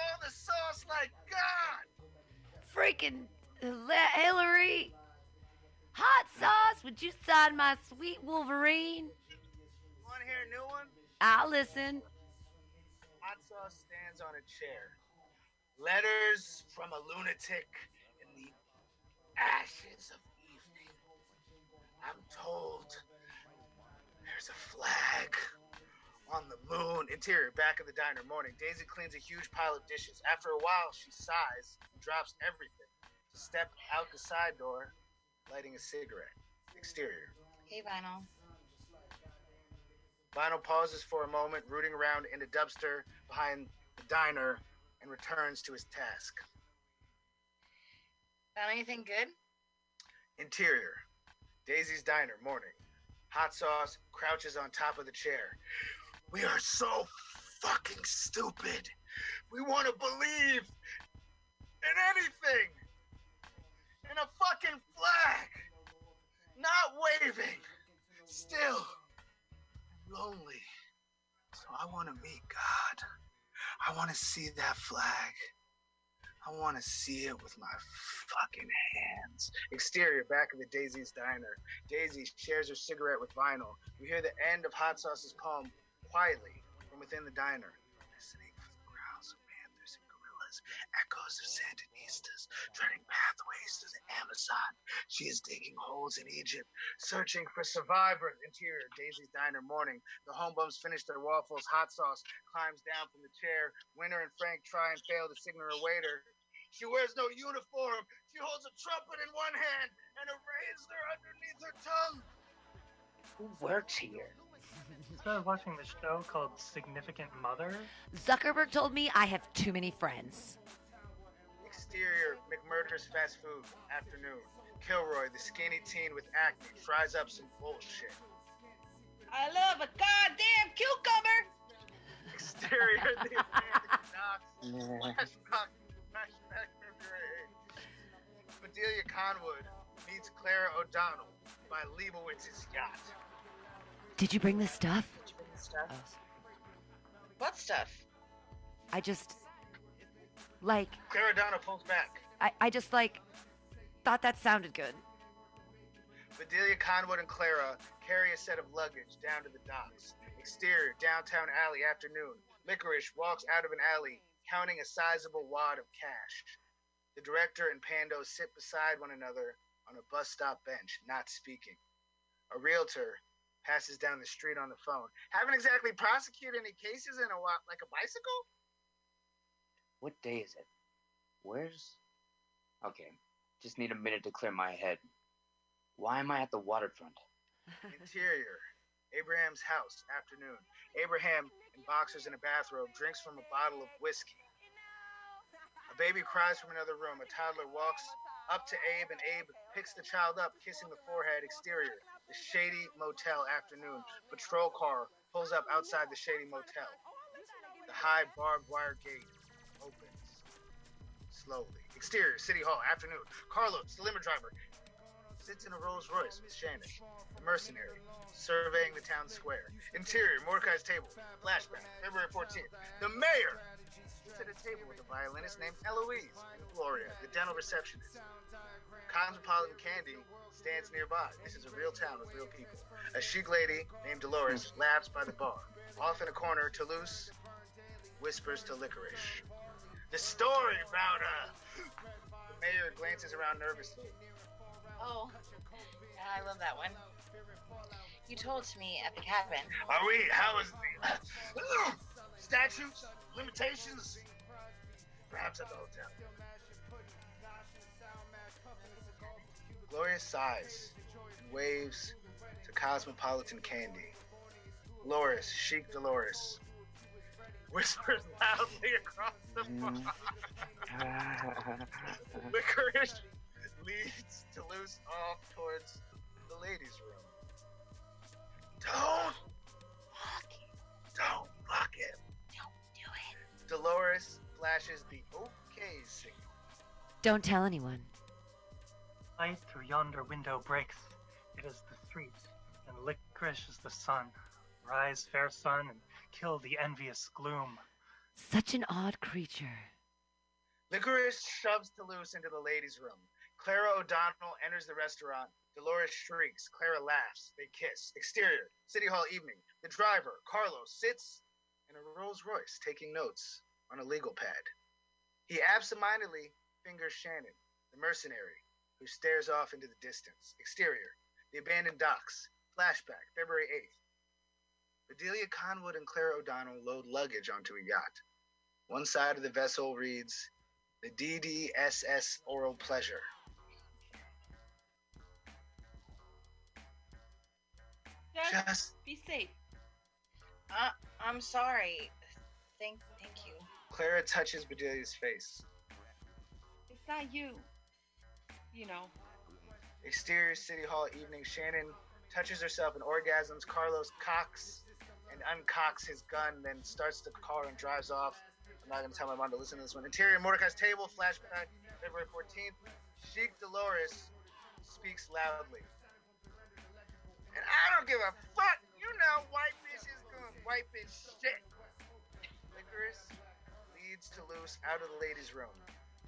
All the sauce like God! Freaking Hillary. Hot sauce, would you sign my sweet Wolverine? Want to hear a new one? I'll listen. Hot sauce stands on a chair. Letters from a lunatic in the ashes of evening. I'm told there's a flag on the moon. Interior, back of the diner, morning. Daisy cleans a huge pile of dishes. After a while, she sighs and drops everything to step out the side door, lighting a cigarette. Exterior. Hey, Vinyl. Vinyl pauses for a moment, rooting around in a dumpster behind the diner, and returns to his task. Found anything good? Interior. Daisy's diner, morning. Hot sauce crouches on top of the chair. We are so fucking stupid. We want to believe in anything. In a fucking flag. Not waving. Still lonely. So I want to meet God. I want to see that flag. I want to see it with my fucking hands. Exterior, back of the Daisy's diner. Daisy shares her cigarette with Vinyl. We hear the end of Hot Sauce's poem quietly from within the diner. Listening for the growls of panthers and gorillas, echoes of Sandinistas, treading pathways through the Amazon. She is digging holes in Egypt, searching for survivors. Interior, Daisy's diner, morning. The home bums finish their waffles. Hot sauce climbs down from the chair. Winter and Frank try and fail to signal her waiter. She wears no uniform. She holds a trumpet in one hand and a razor underneath her tongue. who works here? Started watching the show called Significant Mother. Zuckerberg told me I have too many friends. Exterior, McMurder's fast food, afternoon. Kilroy, the skinny teen with acne, fries up some bullshit. I love a goddamn cucumber. Exterior, the abandoned docks. Flashback, flashback February 8th. Bedelia Conwood meets Clara O'Donnell by Leibowitz's yacht. Did you bring the stuff? Stuff. Oh, what stuff? I just like Clara O'Donnell pulls back. I, I just like thought that sounded good. Bedelia Conwood and Clara carry a set of luggage down to the docks. Exterior, downtown alley, afternoon. Licorice walks out of an alley, counting a sizable wad of cash. The director and Pando sit beside one another on a bus stop bench, not speaking. A realtor passes down the street on the phone. Haven't exactly prosecuted any cases in a while, like a bicycle? What day is it? Where's. Okay, just need a minute to clear my head. Why am I at the waterfront? Interior, Abraham's house, afternoon. Abraham, in boxers and a bathrobe, drinks from a bottle of whiskey. A baby cries from another room. A toddler walks up to Abe, and Abe picks the child up, kissing the forehead. Exterior, the shady motel, afternoon. Patrol car pulls up outside the shady motel. The high barbed wire gate opens slowly. Exterior, City Hall, afternoon. Carlos, the limo driver, sits in a Rolls Royce with Shannon, the mercenary, surveying the town square. Interior, Mordecai's table. Flashback, February 14th. The mayor sits at a table with a violinist named Eloise and Gloria, the dental receptionist. Cosmopolitan Candy stands nearby. This is a real town with real people. A chic lady named Dolores laughs by the bar. Off in a corner, Toulouse whispers to Licorice. The story about uh the mayor glances around nervously. Oh, I love that one. You told to me at the cabin. Are we how is the statutes, limitations? Perhaps at the hotel. Gloria sighs and waves to Cosmopolitan Candy. Dolores, chic Dolores, whispers loudly across the mm-hmm. bar. Licorice leads Toulouse off towards the ladies' room. Don't walk it. Don't fuck it. Don't do it. Dolores flashes the okay signal. Don't tell anyone. Light through yonder window breaks. It is the street, and licorice is the sun. Rise, fair sun, and kill the envious gloom. Such an odd creature. Licorice shoves Toulouse into the ladies' room. Clara O'Donnell enters the restaurant. Dolores shrieks. Clara laughs. They kiss. Exterior, City Hall evening. The driver, Carlos, sits in a Rolls Royce taking notes on a legal pad. He absentmindedly fingers Shannon, the mercenary, who stares off into the distance. Exterior, the abandoned docks. Flashback, February 8th. Bedelia Conwood and Clara O'Donnell load luggage onto a yacht. One side of the vessel reads, the DDSS Oral Pleasure. Just, Just- be safe. Uh, I'm sorry. Thank, thank you. Clara touches Bedelia's face. It's not you. You know. Exterior City Hall evening. Shannon touches herself and orgasms. Carlos cocks and uncocks his gun, then starts the car and drives off. I'm not going to tell my mom to listen to this one. Interior Mordecai's table. Flashback February 14th. Sheik Dolores speaks loudly. And I don't give a fuck. You know, white bitches gonna white bitch shit. Licorice leads Toulouse out of the ladies' room.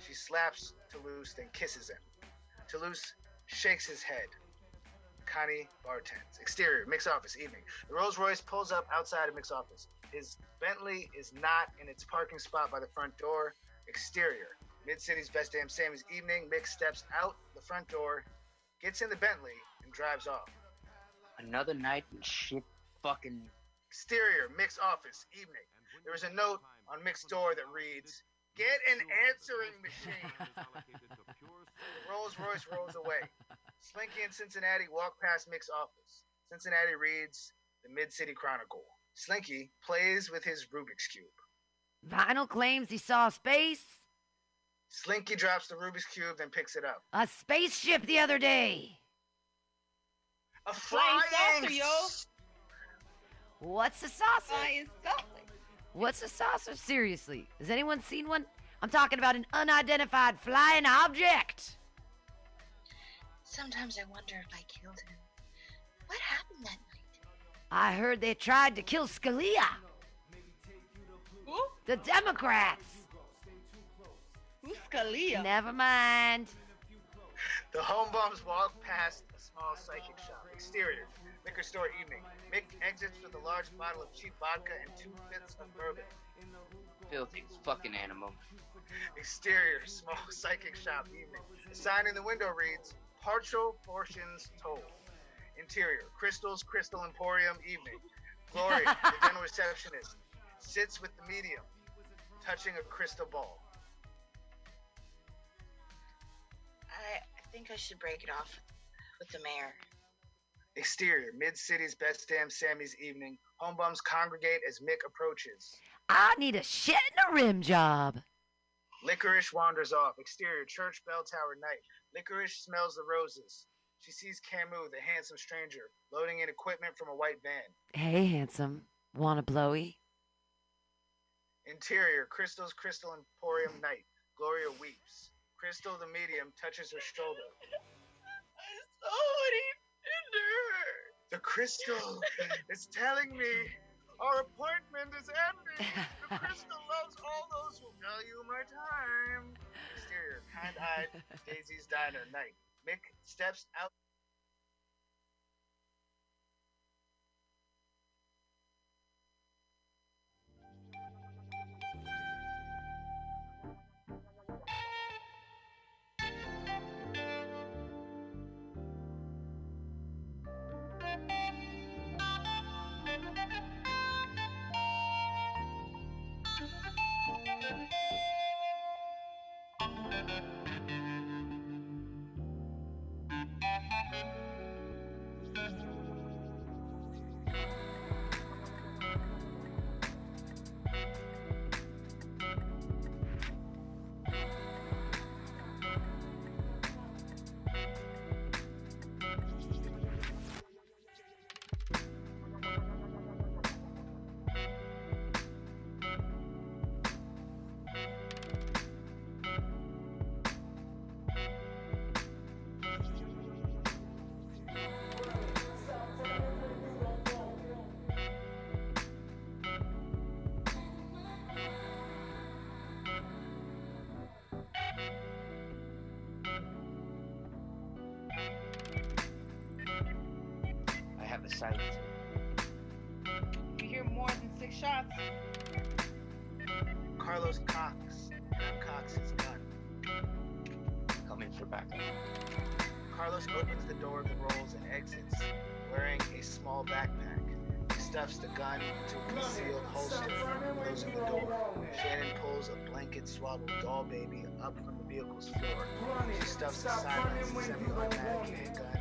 She slaps Toulouse, then kisses him. Toulouse shakes his head. Connie bartends. Exterior, Mick's office, evening. The Rolls Royce pulls up outside of Mick's office. His Bentley is not in its parking spot by the front door. Exterior, Mid City's best damn Sammy's evening. Mick steps out the front door, gets in the Bentley, and drives off. Another night in shit fucking. Exterior, Mick's office, evening. There is a note on Mick's door that reads, Get an answering machine. the Rolls Royce rolls away. Slinky and Cincinnati walk past Mick's office. Cincinnati reads the Mid City Chronicle. Slinky plays with his Rubik's Cube. Vinyl claims he saw space, Slinky drops the Rubik's Cube, and picks it up. a spaceship the other day. A Flying saucer, yo. What's a saucer? Flying saucer. What's a saucer? Seriously, has anyone seen one? I'm talking about an unidentified flying object. Sometimes I wonder if I killed him. What happened that night? I heard they tried to kill Scalia. Who? The Democrats. Who's Scalia? Never mind. The home bums walk past a small psychic shop. Exterior, liquor store evening. Mick exits with a large bottle of cheap vodka and two fifths of bourbon. Filthy fucking animal. Exterior, small psychic shop evening. The sign in the window reads, partial portions told. Interior, Crystal's Crystal Emporium evening. Gloria, the dental receptionist, sits with the medium, touching a crystal ball. I, I think I should break it off with the mayor. Exterior, Mid City's best damn Sammy's evening. Home bums congregate as Mick approaches. I need a shit and a rim job. Licorice wanders off. Exterior, church bell tower night. Licorice smells the roses. She sees Camus, the handsome stranger, loading in equipment from a white van. Hey, handsome. Want a blowy? Interior, Crystal's Crystal Emporium night. Gloria weeps. Crystal, the medium, touches her shoulder. Somebody her. The crystal is telling me our appointment is ending. The crystal loves all those who value my time. Exterior, kind-eyed, Daisy's diner night. Mick steps out. Sight. You hear more than six shots. Carlos Cox. cocks his gun. Coming for backup. Carlos opens the door of the rolls and exits, wearing a small backpack. He stuffs the gun into a concealed holster, closing the door. Shannon pulls a blanket swaddled doll baby up from the vehicle's floor. She stuffs the silenced semi-automatic handgun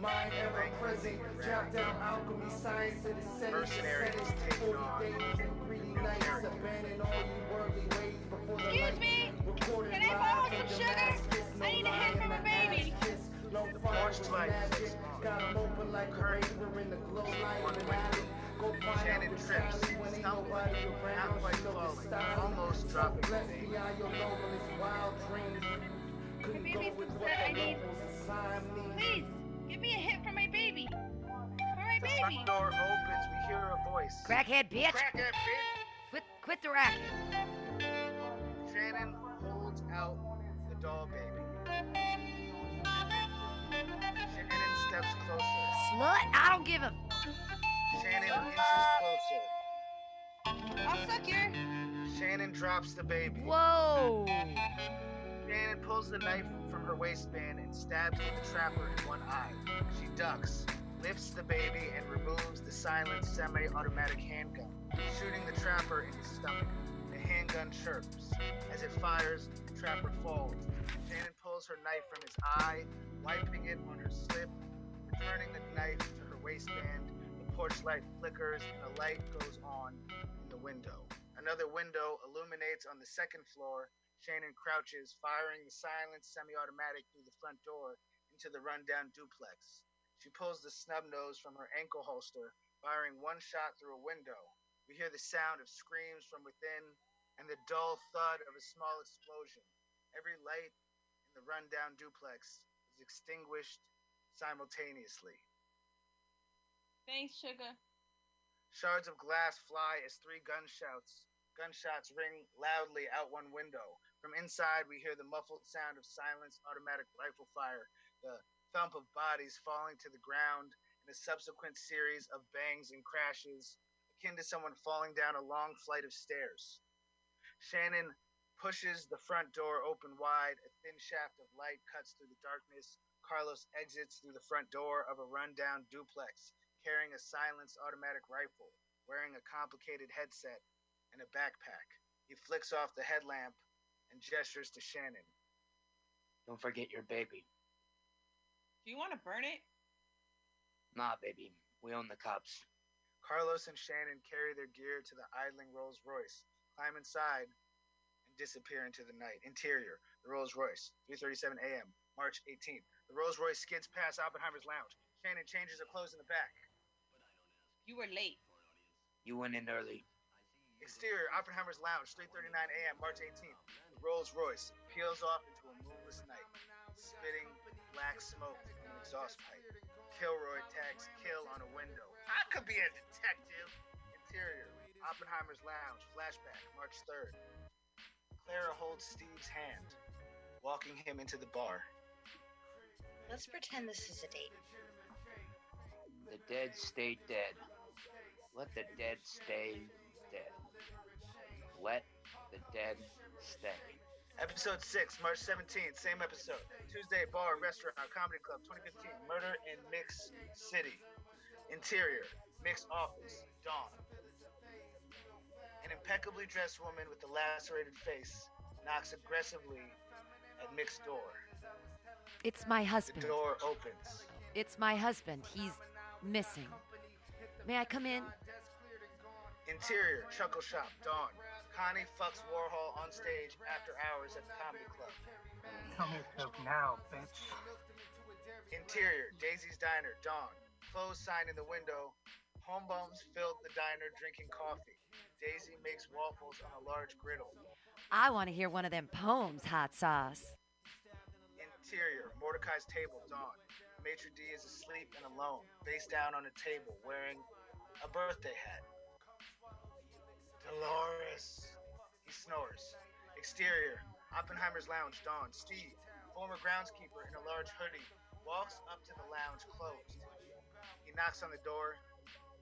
front wall. Rundown Mercenaries taking on new character. Excuse me. Can I borrow some sugar? I need a hit from a baby. Orange light six long. Current one window. Shannon trips, stumbling, not quite falling, almost dropping the baby. My baby's upset. I need. Please, give me a hit for my baby. For my The baby. front door opens, we hear a voice. Crackhead bitch. Crackhead bitch! Quit, quit the racket. Shannon holds out the doll baby. Shannon steps closer. Slut, I don't give a. Shannon inches closer. I'll suck your. Shannon drops the baby. Whoa. Shannon pulls the knife from her waistband and stabs the trapper in one eye. She ducks, lifts the baby, and removes the silenced semi-automatic handgun, shooting the trapper in his stomach. The handgun chirps. As it fires, the trapper falls. Shannon pulls her knife from his eye, wiping it on her slip, returning the knife to her waistband. The porch light flickers and a light goes on in the window. Another window illuminates on the second floor. Shannon crouches, firing the silenced semi-automatic through the front door into the rundown duplex. She pulls the snub nose from her ankle holster, firing one shot through a window. We hear the sound of screams from within and the dull thud of a small explosion. Every light in the rundown duplex is extinguished simultaneously. Thanks, sugar. Shards of glass fly as three gunshots gunshots ring loudly out one window. From inside, we hear the muffled sound of silenced automatic rifle fire, the thump of bodies falling to the ground, and a subsequent series of bangs and crashes, akin to someone falling down a long flight of stairs. Shannon pushes the front door open wide. A thin shaft of light cuts through the darkness. Carlos exits through the front door of a rundown duplex, carrying a silenced automatic rifle, wearing a complicated headset and a backpack. He flicks off the headlamp and gestures to Shannon. Don't forget your baby. Do you want to burn it? Nah, baby. We own the cops. Carlos and Shannon carry their gear to the idling Rolls Royce, climb inside, and disappear into the night. Interior, the Rolls Royce, 3:37 a.m., March 18th. The Rolls Royce skids past Oppenheimer's lounge. Shannon changes her clothes in the back. You were late. You went in early. Exterior, Oppenheimer's lounge, 3:39 a.m., March 18th. The Rolls Royce peels off into a moonless night, spitting black smoke from an exhaust pipe. Kilroy tags kill on a window. I could be a detective. Interior, Oppenheimer's lounge, flashback, March 3rd. Clara holds Steve's hand, walking him into the bar. Let's pretend this is a date. The dead stay dead. Let the dead stay dead. Let the dead stay. Episode 6, March 17th, same episode. Tuesday, bar, restaurant, comedy club, 2015. Murder in Mix City. Interior, Mick's office, dawn. An impeccably dressed woman with a lacerated face knocks aggressively at Mick's door. It's my husband. The husband. door opens. It's my husband. He's missing. May I come in? Interior, Chuckle Shop, Dawn. Connie fucks Warhol on stage after hours at the comedy club. Tell me to now, bitch. Interior, Daisy's Diner, Dawn. Clothes sign in the window. Homebums filled the diner drinking coffee. Daisy makes waffles on a large griddle. I want to hear one of them poems, hot sauce. Interior, Mordecai's table, dawn. Maitre D is asleep and alone, face down on a table, wearing a birthday hat. Dolores. He snores. Exterior, Oppenheimer's lounge, dawn. Steve, former groundskeeper in a large hoodie, walks up to the lounge closed. He knocks on the door,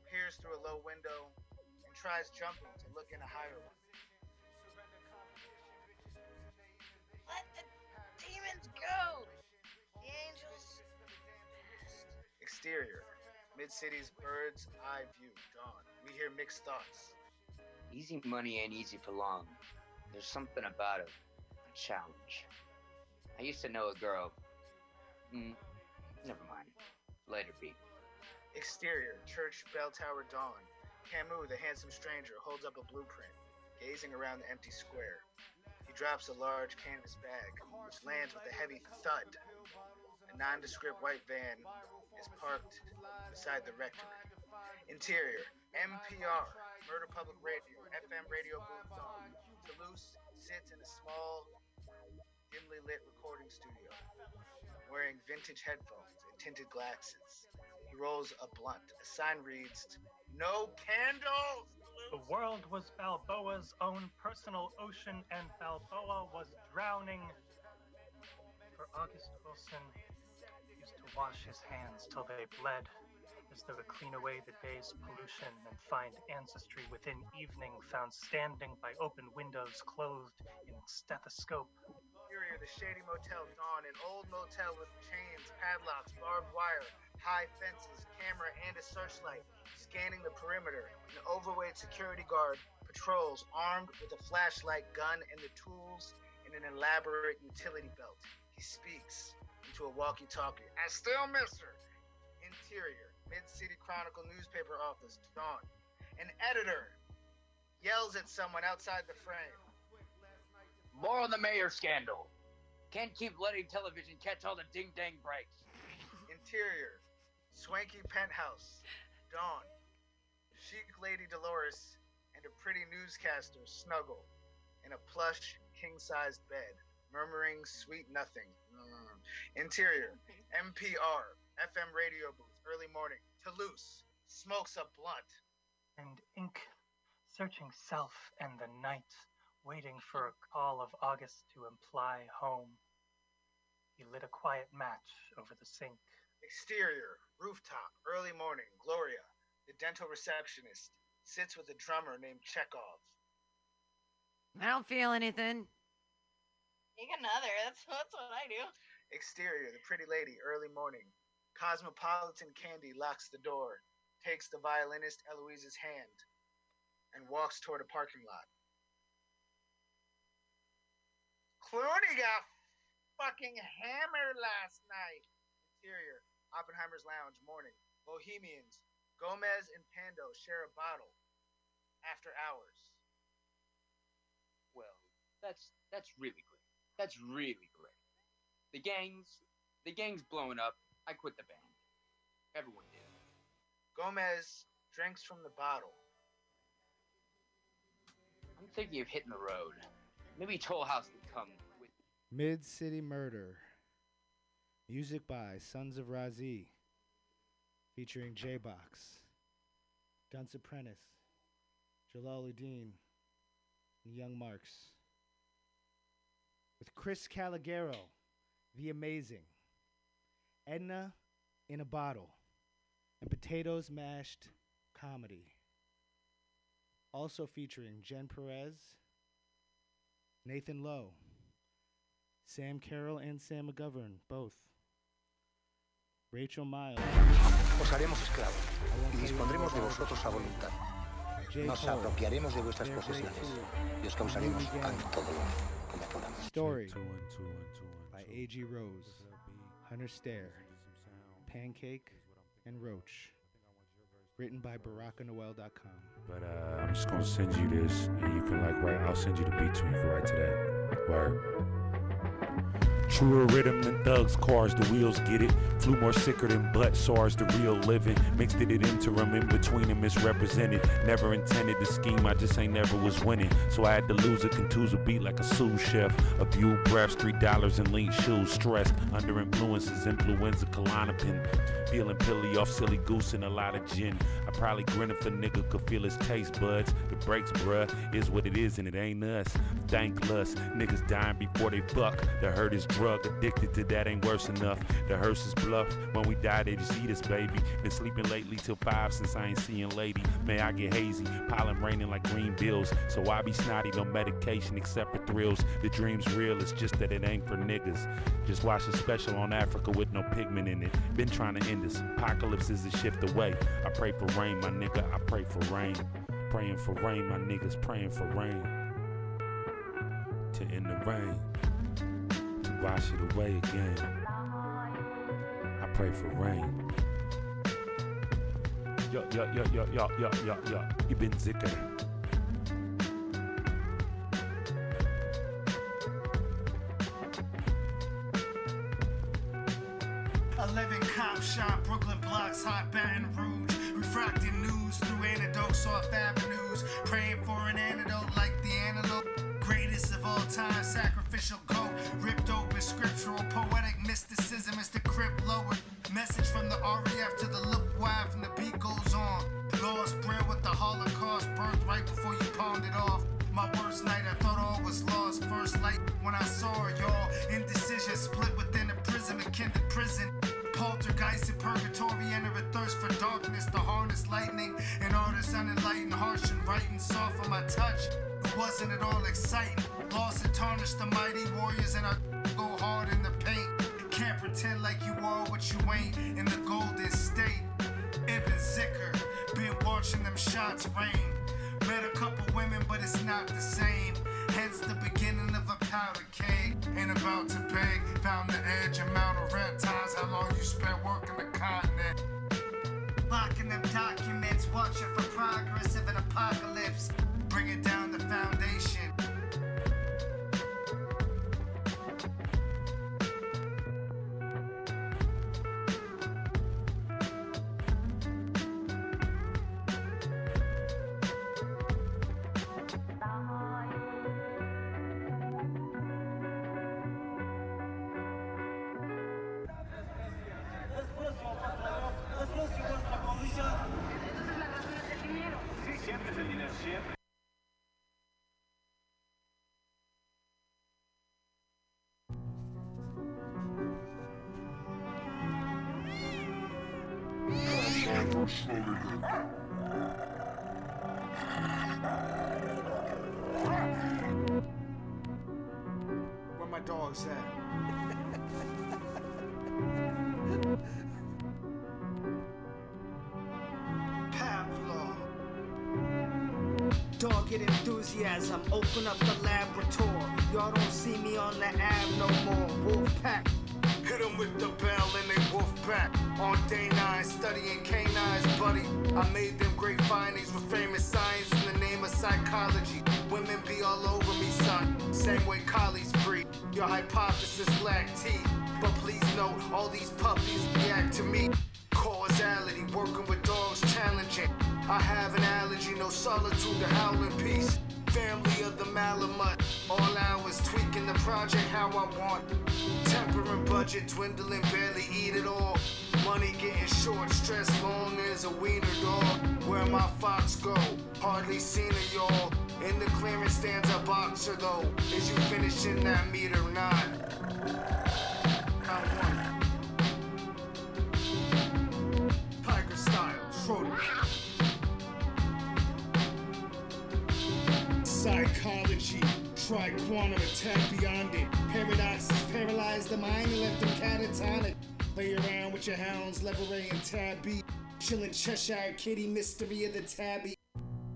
peers through a low window, and tries jumping to look in a higher one. Let the demons go. The angels. Exterior, Mid City's bird's eye view, dawn. We hear Mick's thoughts. Easy money ain't easy for long. There's something about it. A challenge. I used to know a girl. Mm, never mind. Later, B. Exterior, church bell tower dawn. Camus, the handsome stranger, holds up a blueprint, gazing around the empty square. He drops a large canvas bag, which lands with a heavy thud. A nondescript white van is parked beside the rectory. Interior, NPR, Murder Public Radio, FM radio booth dawn. Toulouse sits in a small, dimly lit recording studio, wearing vintage headphones and tinted glasses. He rolls a blunt. A sign reads, No candles! The world was Balboa's own personal ocean, and Balboa was drowning. For August Wilson used to wash his hands till they bled, though to clean away the day's pollution and find ancestry within evening found standing by open windows clothed in stethoscope. Interior, the shady motel dawn, an old motel with chains, padlocks, barbed wire, high fences, camera, and a searchlight, scanning the perimeter. An overweight security guard patrols, armed with a flashlight, gun, and the tools in an elaborate utility belt. He speaks into a walkie-talkie. I still miss her. Interior, Mid-City Chronicle newspaper office, dawn. An editor yells at someone outside the frame. More on the mayor scandal. Can't keep letting television catch all the ding dang breaks. Interior, swanky penthouse, dawn. Chic Lady Dolores and a pretty newscaster snuggle in a plush, king-sized bed, murmuring sweet nothing. Mm. Interior, NPR, FM radio booth, early morning. Toulouse smokes a blunt. and ink, searching self and the night, waiting for a call of August to imply home. He lit a quiet match over the sink. Exterior, rooftop, early morning. Gloria, the dental receptionist, sits with a drummer named Chekhov. I don't feel anything. Take another. That's that's what I do. Exterior, the pretty lady, early morning. Cosmopolitan Candy locks the door, takes the violinist Eloise's hand, and walks toward a parking lot. Clooney got fucking hammered last night. Interior, Oppenheimer's Lounge, morning. Bohemians, Gomez and Pando share a bottle after hours. Well, that's that's really great. That's really great. The gang's the gang's blowing up. I quit the band. Everyone did. Gomez drinks from the bottle. I'm thinking of hitting the road. Maybe Toulouse can come with Mid City Murder. Music by Sons of Razi. Featuring J Box, Dunce Apprentice, Jalaluddin, and Young Marks. With Chris Caligaro, The Amazing, Edna in a Bottle, and Potatoes Mashed Comedy. Also featuring Jen Perez, Nathan Lowe, Sam Carroll and Sam McGovern, both. Rachel Miles. Os haremos esclavos y dispondremos de vosotros a voluntad. Nos apropiaremos de vuestras posesiones y os causaremos tanto dolor como podamos. Story by A.G. Rose, Hunter Stare, Pancake, and Roach. Written by BarackNoel.com. But uh, I'm just gonna send you this, and you can like write. I'll send you the beat so you can write to that. Word. Truer rhythm than thugs, cars, the wheels get it. Flew more sicker than butt SARS, the real living. Mixed it in interim, in between and misrepresented. Never intended to scheme, I just ain't never was winning. So I had to lose a contuse a beat like a sous chef. A few breaths, three dollars in lean shoes. Stressed, under influences, influenza, Klonopin. Feeling pilly off silly goose and a lot of gin. I probably grin if a nigga could feel his taste buds. The breaks, bruh, is what it is and it ain't us. Thankless, niggas dying before they fuck. The hurt is drug, addicted to that ain't worse enough. The hearse is bluff, when we die they just eat us, baby. Been sleeping lately till five since I ain't seeing lady. May I get hazy, pollen raining like green bills. So I be snotty, no medication except for thrills. The dream's real, it's just that it ain't for niggas. Just watch a special on Africa with no pigment in it. Been trying to end this. Apocalypse is a shift away. I pray for rain, my nigga. I pray for rain. Praying for rain, my niggas praying for rain. To end the rain. Wash it away again. I pray for rain. Yo, yo, yo, yo, yo, yo, yo, yo. Ich bin scriptural, poetic mysticism is the crypt lower. Message from the RAF to the Luftwaffe, and the beat goes on. Lost bread with the Holocaust birth right before you pawned it off. My worst night, I thought all was lost. First light when I saw y'all. Indecision split within a prism, akin to prison. Poltergeist in purgatory, enter a thirst for darkness. The harness lightning, an artist unenlightened, harsh and writing soft on my touch. It wasn't at all exciting. Lost and tarnished the mighty warriors, and I go hard in the paint. Can't pretend like you are what you ain't in the golden state. Ibn Zicker, been watching them shots rain. Met a couple women, but it's not the same. Hence the beginning of a powder keg. Ain't about to beg. Found the edge, amount of rent times, how long you spent working the continent. Locking them documents, watching for progress of an apocalypse. Bringing down the foundation. Where Dogged enthusiasm, open up the laboratory. Y'all don't see me on the ab no more. Wolf pack. Hit 'em with the bell and they wolf back. On day nine, studying canines, buddy. I made them great findings with famous science in the name of psychology. Women be all over me, son. Same way collies breed. Your hypothesis lack teeth. But please note, all these puppies react to me. Causality, working with dogs challenging. I have an allergy, no solitude to howl in peace. Family of the Malamute, all hours tweaking the project how I want. Tempering budget, dwindling, barely eat it all. Money getting short, stress long as a wiener dog. Where my fox go? Hardly seen it, y'all. In the clearance stands a boxer though. Is you finishing that meat or not? One. Tiger try quantum attack beyond it. Paradoxes paralyze the mind and left them catatonic. Play around with your hounds, Leveray and Tabby. Chilling Cheshire Kitty, mystery of the Tabby.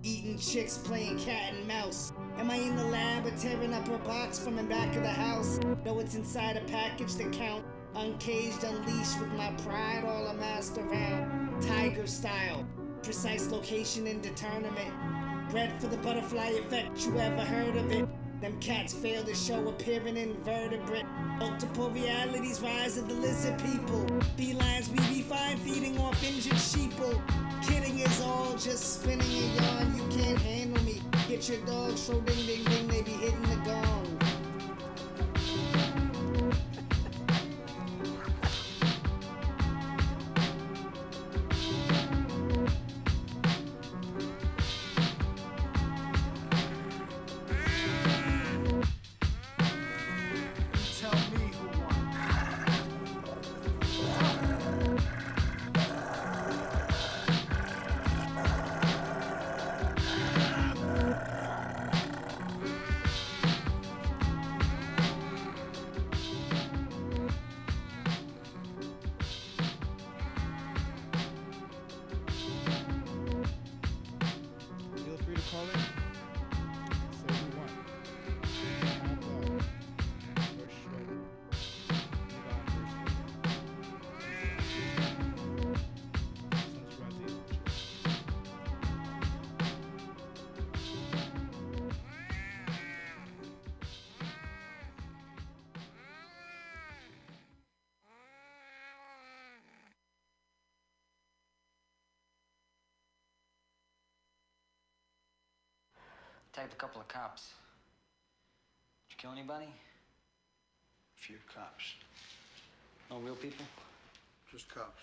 Eating chicks, playing cat and mouse. Am I in the lab or tearing up her box from the back of the house? Know it's inside a package that count. Uncaged, unleashed with my pride all amassed around. Tiger style, precise location indeterminate. Bred for the butterfly effect, you ever heard of it? Them cats fail to show appearing invertebrate. Multiple realities rise of the lizard people. Felines we be fine feeding off injured sheeple. Oh, kidding is all just spinning a yarn. You can't handle me. Get your dog so ding ding ding, they be hitting the gong. Couple of cops. Did you kill anybody? A few cops. No real people? Just cops.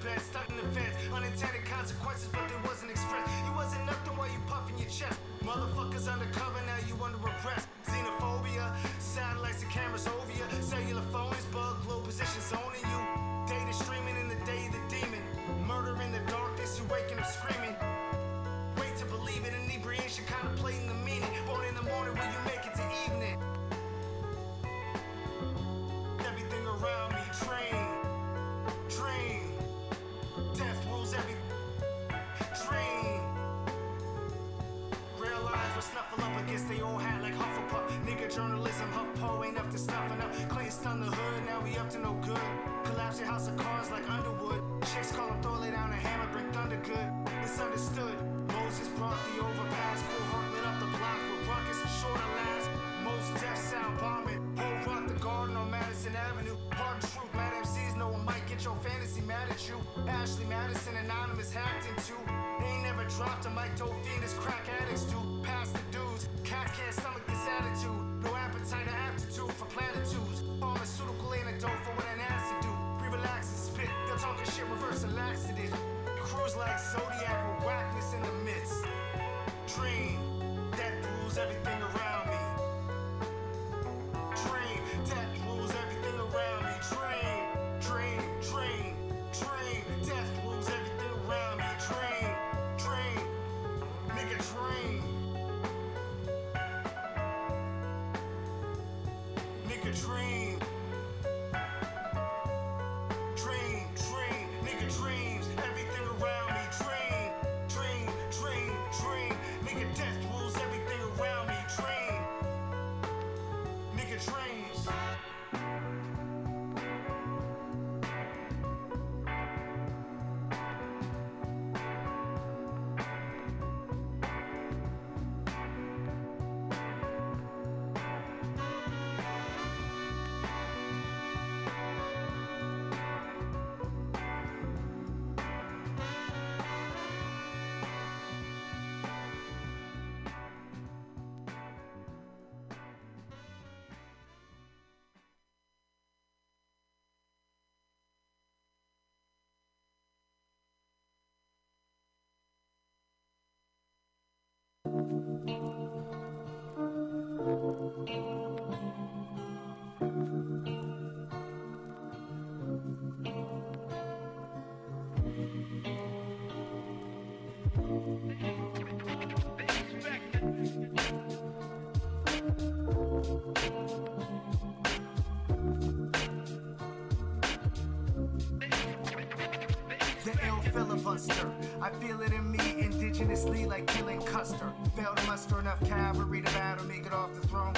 The stuck in the fence. Unintended consequences, but they wasn't expressed. You wasn't nothing while you puffing your chest. Motherfuckers undercover, now you under arrest. Xenophobia, satellites and cameras over you. Cellular phones, bug, glow position zoning Ashley Madison, anonymous hacked into. They ain't never dropped a mic, dope fiend crack addicts do. Pass the dudes, cats can't stomach this attitude. No appetite or aptitude for platitudes. Pharmaceutical antidote for what an acid do. We relax and spit, they're talking shit, reverse a laxative. Cruise like Zodiac with whackness in the midst. Dream, death rules everything around I feel it in me, indigenously, like killing Custer. Failed to muster enough cavalry to battle me, get off the throne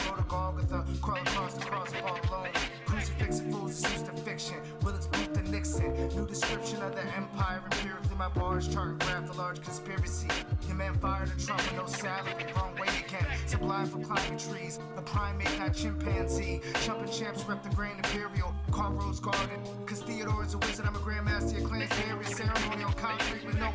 to crawl across the cross of all alone. Crucifixing fools is used to fiction. Bullets boot the Nixon. New description of the empire. Empirically, my bars chart graph the large conspiracy. Your man fired a Trump with no salary. Wrong way again. Sublime for climbing trees. A primate, not chimpanzee. Jumping champs rep the Grand Imperial. Car Rose Garden. Cause Theodore is a wizard. I'm a grandmaster. Your clan's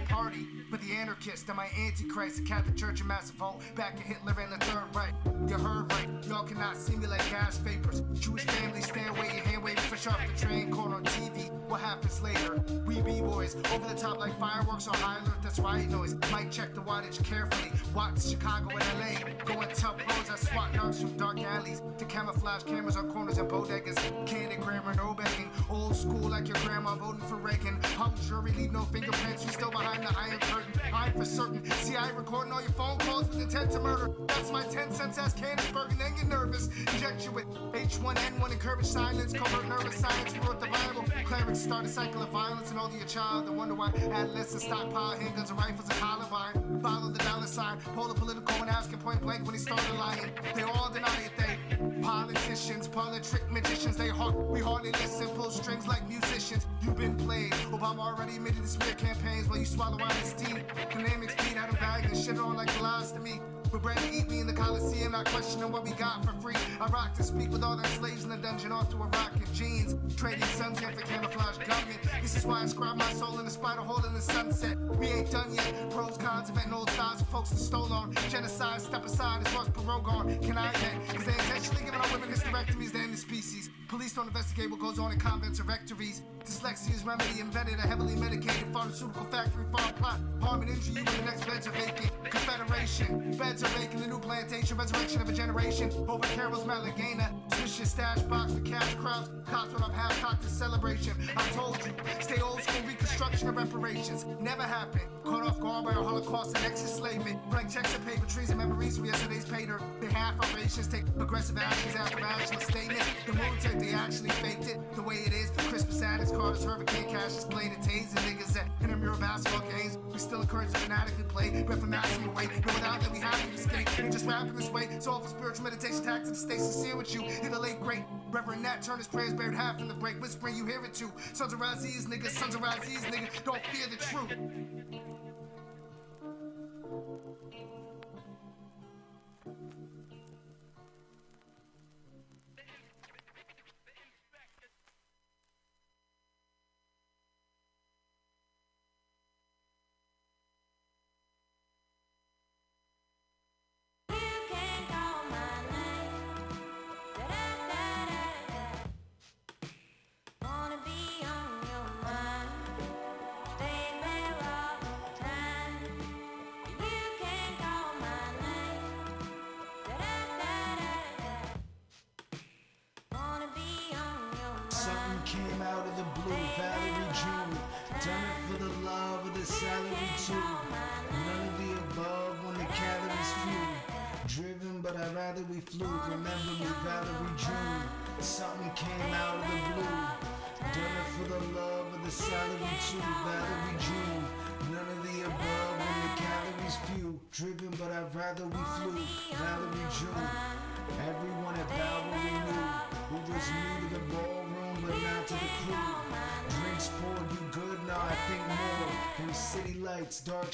party. But the anarchist and my antichrist. The Catholic Church and massive hole. Back at Hitler and the Third Reich. You heard right. Y'all cannot see me like gas vapors. Jewish family stand away your hand waving fresh off the train. Caught on TV. What happens later? We B-boys over the top like fireworks on high alert. That's riot noise. Might check the wattage carefully. Watch Chicago and LA. Go and tell I swat narcs from dark alleys to camouflage cameras on corners and bodegas. Candid grammar, no begging. Old school like your grandma voting for Reagan. Hung jury, leave no fingerprints. You still the iron curtain. I'm for certain. See, I recording all your phone calls with intent to murder. That's my 10 cents ass Candinsburg, and then get nervous. Inject you with H1N1, encourage silence, covert nervous. We wrote the Bible. Clerics start a cycle of violence and all your child. They wonder why adolescents stockpile handguns and rifles and Columbine. Follow the dollar sign, pull the political and ask him point blank when he started lying. They all deny it, they politicians, politrick magicians. They hard, we hardly listen, pull strings like musicians. You've been played. Obama already admitted to smear campaigns while you swallow out his teeth. Dynamics beat out of bag and shit on like lies to me. To eat me in the Coliseum, not questioning what we got for free. I rock to speak with all them slaves in the dungeon, off to Iraq in jeans. Trading here for camouflage government. This is why I scribe my soul in the spider hole in the sunset. We ain't done yet. Pros, cons, inventing old styles for folks that stole on. Genocide, step aside, as far as parole gone. Can I admit? Cause they intentionally giving our women hysterectomies to end the species. Police don't investigate what goes on in convents or rectories. Dyslexia's remedy invented a heavily medicated pharmaceutical factory farm plot. Harm and injure you when the next beds are vacant. Confederation. Beds vacant, the new plantation. Resurrection of a generation. Over Carol's Malagana. Swish your stash box for cash crowds. Cops run up half cocked in celebration. I told you. Stay old school reconstruction of reparations. Never happened. Caught off guard by a Holocaust and ex-enslavement. Blank checks and paper trees and memories from yesterday's pater. They half operations take aggressive actions after action statement. The military, they actually faked it the way it is. Christmas addicts, Carter's Hurricane Cash displayed and tasing niggas at intramural basketball games. We still encourage to fanatically play, but for maximum weight. No without that we have to escape. Just rapping this way. It's all for spiritual meditation tactics. Stay sincere with you. In the late great Reverend Nat turn his prayers buried half in the break. Whispering you hear it too. Sons of Raziz, niggas, sons of Raziz, nigga. Don't fear the truth.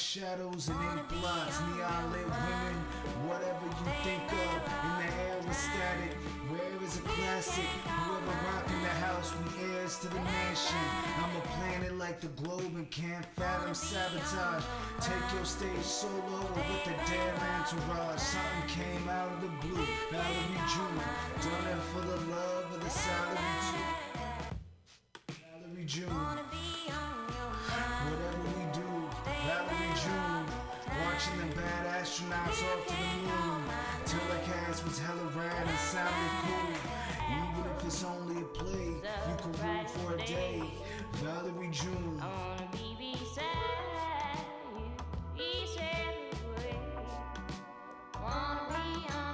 Shadows, and ink blots, neon lit women. Whatever you think of, in the air was static. Where is a classic? Whoever rocking the house, we heirs to the mansion. I'm a planet like the globe and can't fathom sabotage. Take your stage solo or with a damn entourage. Something came out of the blue. Valerie June, done it for the love of the salary too. Valerie June. watching the bad astronauts off to the moon. Tell the cast was hella rad and sounded cool. Even if it's only a play, you could root for a day. Valerie June. Wanna be on